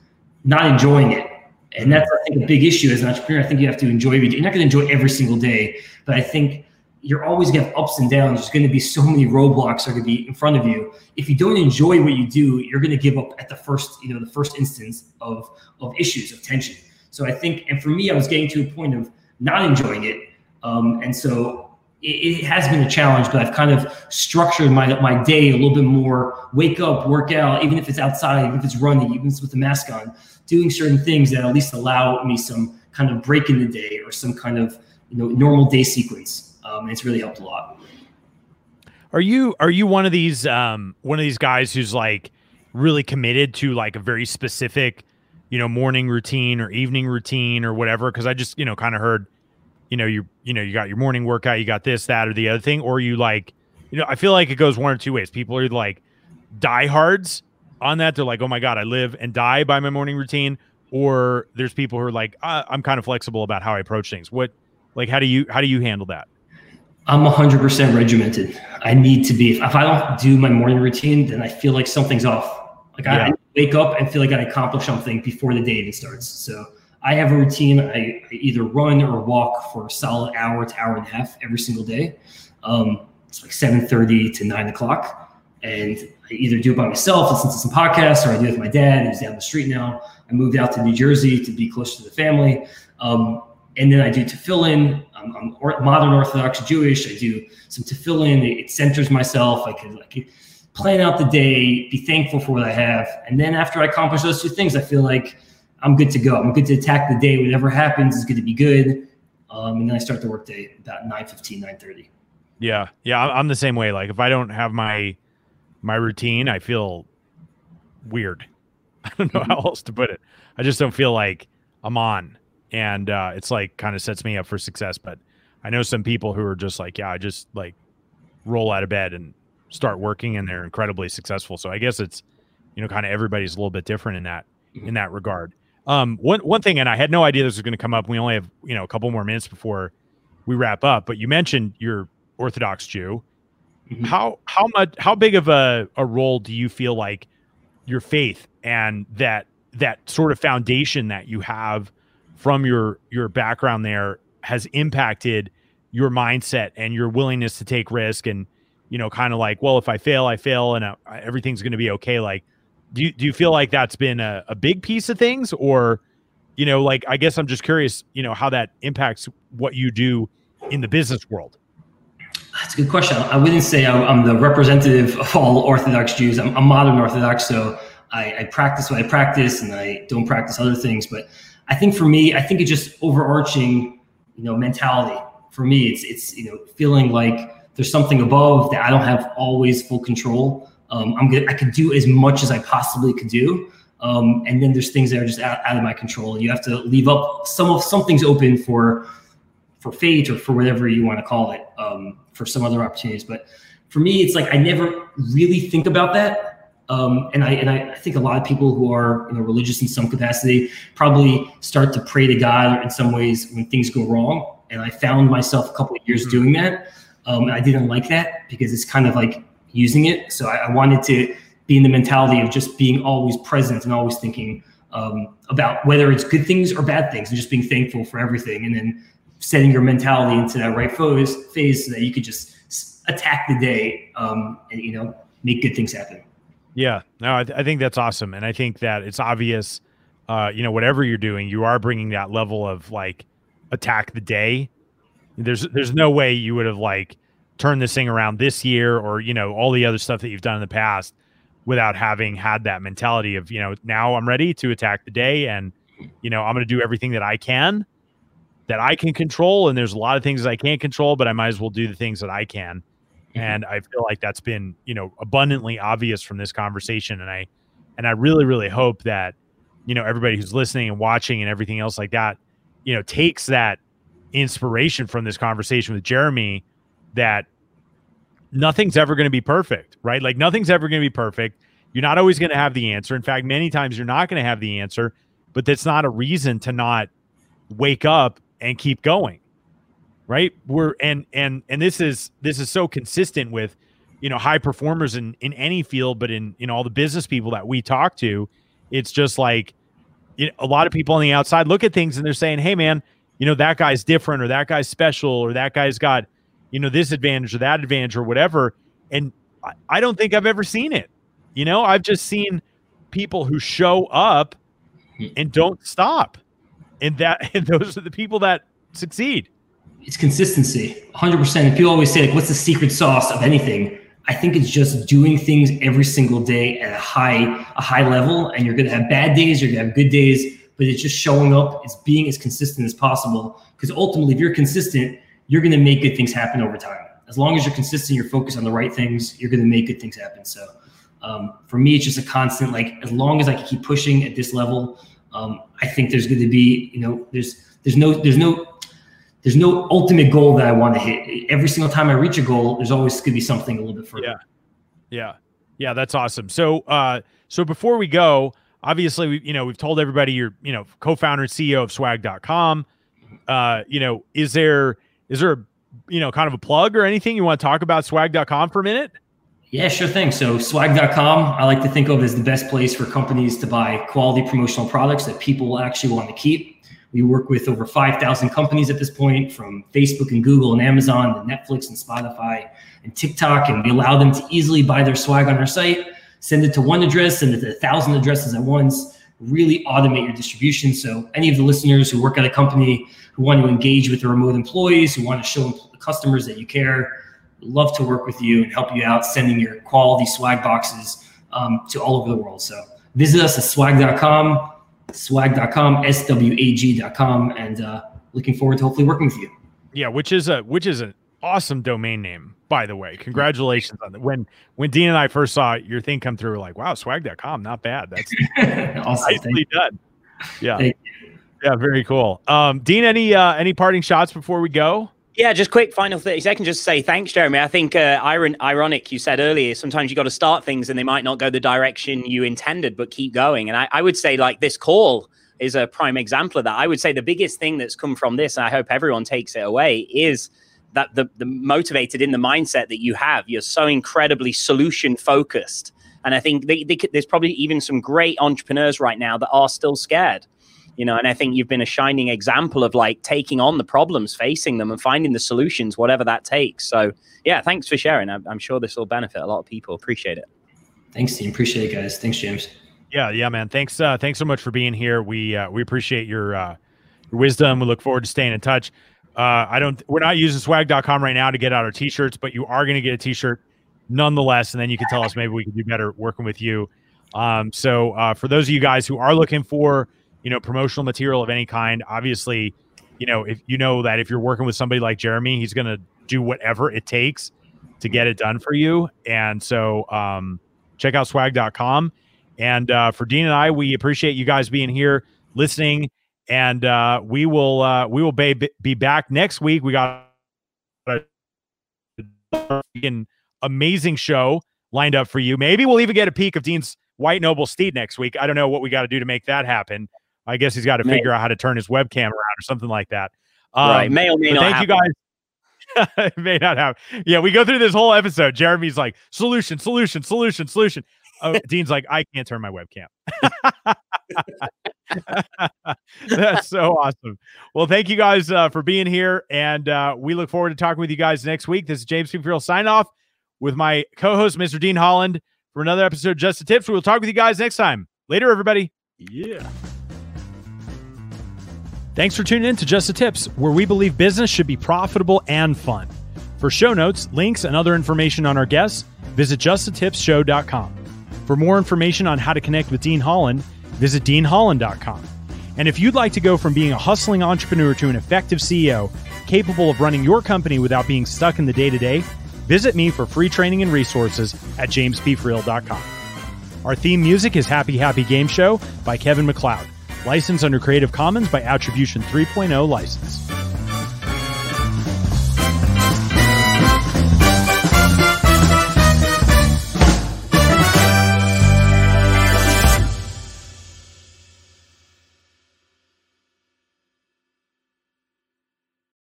[SPEAKER 3] not enjoying it. And that's I think a big issue as an entrepreneur. I think you have to enjoy. You're not going to enjoy every single day, but I think you're always going to have ups and downs. There's going to be so many roadblocks that are going to be in front of you. If you don't enjoy what you do, you're going to give up at the first, you know, the first instance of of issues of tension. So I think, and for me, I was getting to a point of not enjoying it, um, and so it, it, has been a challenge. But I've kind of structured my my day a little bit more. Wake up, work out, even if it's outside, even if it's running, even if it's with the mask on, doing certain things that at least allow me some kind of break in the day or some kind of you know normal day sequence um, it's really helped a lot.
[SPEAKER 1] Are you are you one of these um, one of these guys who's like really committed to like a very specific, you know, morning routine or evening routine or whatever? Because I just you know kind of heard, you know, you you know you got your morning workout, you got this, that, or the other thing, or you like, you know, I feel like it goes one or two ways. People are like diehards on that. They're like, oh my god, I live and die by my morning routine. Or there's people who are like, uh, I'm kind of flexible about how I approach things. What, like, how do you how do you handle that?
[SPEAKER 3] I'm 100% regimented. I need to be. If I don't do my morning routine, then I feel like something's off. Like yeah. I wake up and feel like I accomplished something before the day even starts. So I have a routine. I, I either run or walk for a solid hour to hour and a half every single day. Um, it's like 7:30 to 9 o'clock, and I either do it by myself, listen to some podcasts, or I do it with my dad, who's down the street now. I moved out to New Jersey to be close to the family. Um, and then I do tefillin. I'm, I'm modern Orthodox Jewish. I do some tefillin. It, it centers myself. I could, can plan out the day, be thankful for what I have, and then after I accomplish those two things, I feel like I'm good to go. I'm good to attack the day. Whatever happens is going to be good. Um, and then I start the workday about 9 15, 9 30.
[SPEAKER 1] Yeah. Yeah. I'm the same way. Like if I don't have my my routine, I feel weird. I don't know how else to put it. I just don't feel like I'm on and uh, it's like kind of sets me up for success. But I know some people who are just like, yeah, I just like roll out of bed and start working, and they're incredibly successful. So I guess it's you know kind of everybody's a little bit different in that in that regard. Um, one one thing, and I had no idea this was going to come up. We only have you know a couple more minutes before we wrap up. But you mentioned you're Orthodox Jew. Mm-hmm. How how much how big of a, a role do you feel like your faith and that that sort of foundation that you have from your your background there has impacted your mindset and your willingness to take risk and you know kind of like well if i fail i fail and uh, everything's going to be okay like do you, do you feel like that's been a, a big piece of things? Or you know like i guess i'm just curious you know how that impacts what you do in the business world.
[SPEAKER 3] That's a good question. I wouldn't say i'm, the representative of all orthodox jews. I'm, I'm modern orthodox so I, I, practice what i practice and i don't practice other things. But i think for me i think it's just overarching you know mentality. For me it's it's you know feeling like there's something above that i don't have always full control um, I'm good. I could do as much as I possibly could do. Um, and then there's things that are just out, out, of my control. You have to leave up some of something's open for for fate or for whatever you want to call it um, for some other opportunities. But for me, it's like I never really think about that. Um, and I and I, I, think a lot of people who are you know religious in some capacity probably start to pray to God in some ways when things go wrong. And I found myself a couple of years mm-hmm. doing that. Um, I didn't like that because it's kind of like using it. So I, I, wanted to be in the mentality of just being always present and always thinking um, about whether it's good things or bad things and just being thankful for everything. And then setting your mentality into that right phase, phase so that you could just attack the day um, and, you know, make good things happen.
[SPEAKER 1] Yeah, no, I, th- I think that's awesome. And I think that it's obvious, uh, you know, whatever you're doing, you are bringing that level of like attack the day. There's, there's no way you would have like, turned this thing around this year or you know all the other stuff that you've done in the past without having had that mentality of you know now I'm ready to attack the day and you know I'm going to do everything that I can that I can control and there's a lot of things that I can't control but I might as well do the things that I can mm-hmm. and I feel like that's been you know abundantly obvious from this conversation and I and I really really hope that you know everybody who's listening and watching and everything else like that you know takes that inspiration from this conversation with Jeremy that nothing's ever going to be perfect, right? Like nothing's ever going to be perfect. You're not always going to have the answer. In fact, many times you're not going to have the answer, but that's not a reason to not wake up and keep going. Right? We're and and and this is this is so consistent with you know high performers in in any field, but in in all the business people that we talk to, it's just like you know, a lot of people on the outside look at things and they're saying, "Hey, man, you know that guy's different, or that guy's special, or that guy's got you know, this advantage or that advantage or whatever. And I, I don't think I've ever seen it. You know, I've just seen people who show up and don't stop. And that and those are the people that succeed.
[SPEAKER 3] It's consistency, 100%. And people always say like what's the secret sauce of anything? I think it's just doing things every single day at a high a high level and you're going to have bad days, you're going to have good days, but it's just showing up, it's being as consistent as possible because ultimately if you're consistent, you're going to make good things happen over time. As long as you're consistent, you're focused on the right things, you're going to make good things happen. So um, for me, it's just a constant, like, as long as I can keep pushing at this level, um, I think there's going to be, you know, there's, there's no, there's no, there's no ultimate goal that I want to hit. Every single time I reach a goal, there's always going to be something a little bit further.
[SPEAKER 1] Yeah. Yeah. Yeah. That's awesome. So, uh, so before we go, obviously, we, you know, we've told everybody you're, you know, co-founder and CEO of swag.com. Uh, you know, is there, is there a you know kind of a plug or anything you want to talk about swag.com for a minute?
[SPEAKER 3] Yeah sure thing. So swag.com i like to think of as the best place for companies to buy quality promotional products that people will actually want to keep. We work with over 5000 companies at this point from facebook and google and amazon and netflix and spotify and tiktok and we allow them to easily buy their swag on our site send it to one address send it to a thousand addresses at once really automate your distribution so any of the listeners who work at a company who want to engage with the remote employees, who want to show customers that you care. Love to work with you and help you out sending your quality swag boxes um, to all over the world. So visit us at swag.com, swag.com, swag.com, and uh, looking forward to hopefully working with you.
[SPEAKER 1] Yeah, which is a which is an awesome domain name, by the way. Congratulations on that. When when Dean and I first saw your thing come through, we're like, wow, swag.com, not bad. That's awesome. nicely done. Yeah. Yeah, very cool. Um, Dean, any uh, any parting shots before we go?
[SPEAKER 2] Yeah, just quick final 30 seconds. Just say thanks, Jeremy. I think uh, iron, ironic, you said earlier, sometimes you got to start things and they might not go the direction you intended, but keep going. And I, I would say, like, this call is a prime example of that. I would say the biggest thing that's come from this, and I hope everyone takes it away, is that the, the motivated in the mindset that you have. You're so incredibly solution focused. And I think they, they, there's probably even some great entrepreneurs right now that are still scared you know and i think you've been a shining example of like taking on the problems facing them and finding the solutions whatever that takes so yeah thanks for sharing i'm, I'm sure this will benefit a lot of people appreciate it
[SPEAKER 3] thanks team appreciate it guys thanks james
[SPEAKER 1] Yeah, yeah, man. Thanks, uh, thanks so much for being here. We uh, we appreciate your uh, your wisdom. We look forward to staying in touch. Uh, I don't. We're not using swag.com right now to get out our t-shirts, but you are going to get a t-shirt nonetheless, and then you can tell us maybe we can do better working with you. Um, so uh, for those of you guys who are looking for you know promotional material of any kind, obviously, you know if you know that if you're working with somebody like Jeremy, he's going to do whatever it takes to get it done for you. And so um, check out swag.com. And uh, for Dean and I, we appreciate you guys being here, listening, and uh, we will uh, we will be, be back next week. We got an amazing show lined up for you. Maybe we'll even get a peek of Dean's White Noble Steed next week. I don't know what we got to do to make that happen. I guess he's got to figure out how to turn his webcam around or something like that.
[SPEAKER 2] Um, right, may or may not.
[SPEAKER 1] Thank
[SPEAKER 2] happen.
[SPEAKER 1] you guys may not have. Yeah, we go through this whole episode. Jeremy's like, solution, solution, solution, solution. Oh, Dean's like, I can't turn my webcam. That's so awesome. Well, thank you guys uh, for being here. And uh, we look forward to talking with you guys next week. This is James P. Friel sign off with my co host, Mr. Dean Holland, for another episode of Just the Tips. We will talk with you guys next time. Later, everybody.
[SPEAKER 4] Yeah.
[SPEAKER 1] Thanks for tuning in to Just the Tips, where we believe business should be profitable and fun. For show notes, links, and other information on our guests, visit justthetipsshow.com. For more information on how to connect with Dean Holland, visit deanholland.com. And if you'd like to go from being a hustling entrepreneur to an effective CEO capable of running your company without being stuck in the day to day, visit me for free training and resources at jamespfriel.com. Our theme music is Happy Happy Game Show by Kevin MacLeod licensed under Creative Commons by Attribution 3.0 license.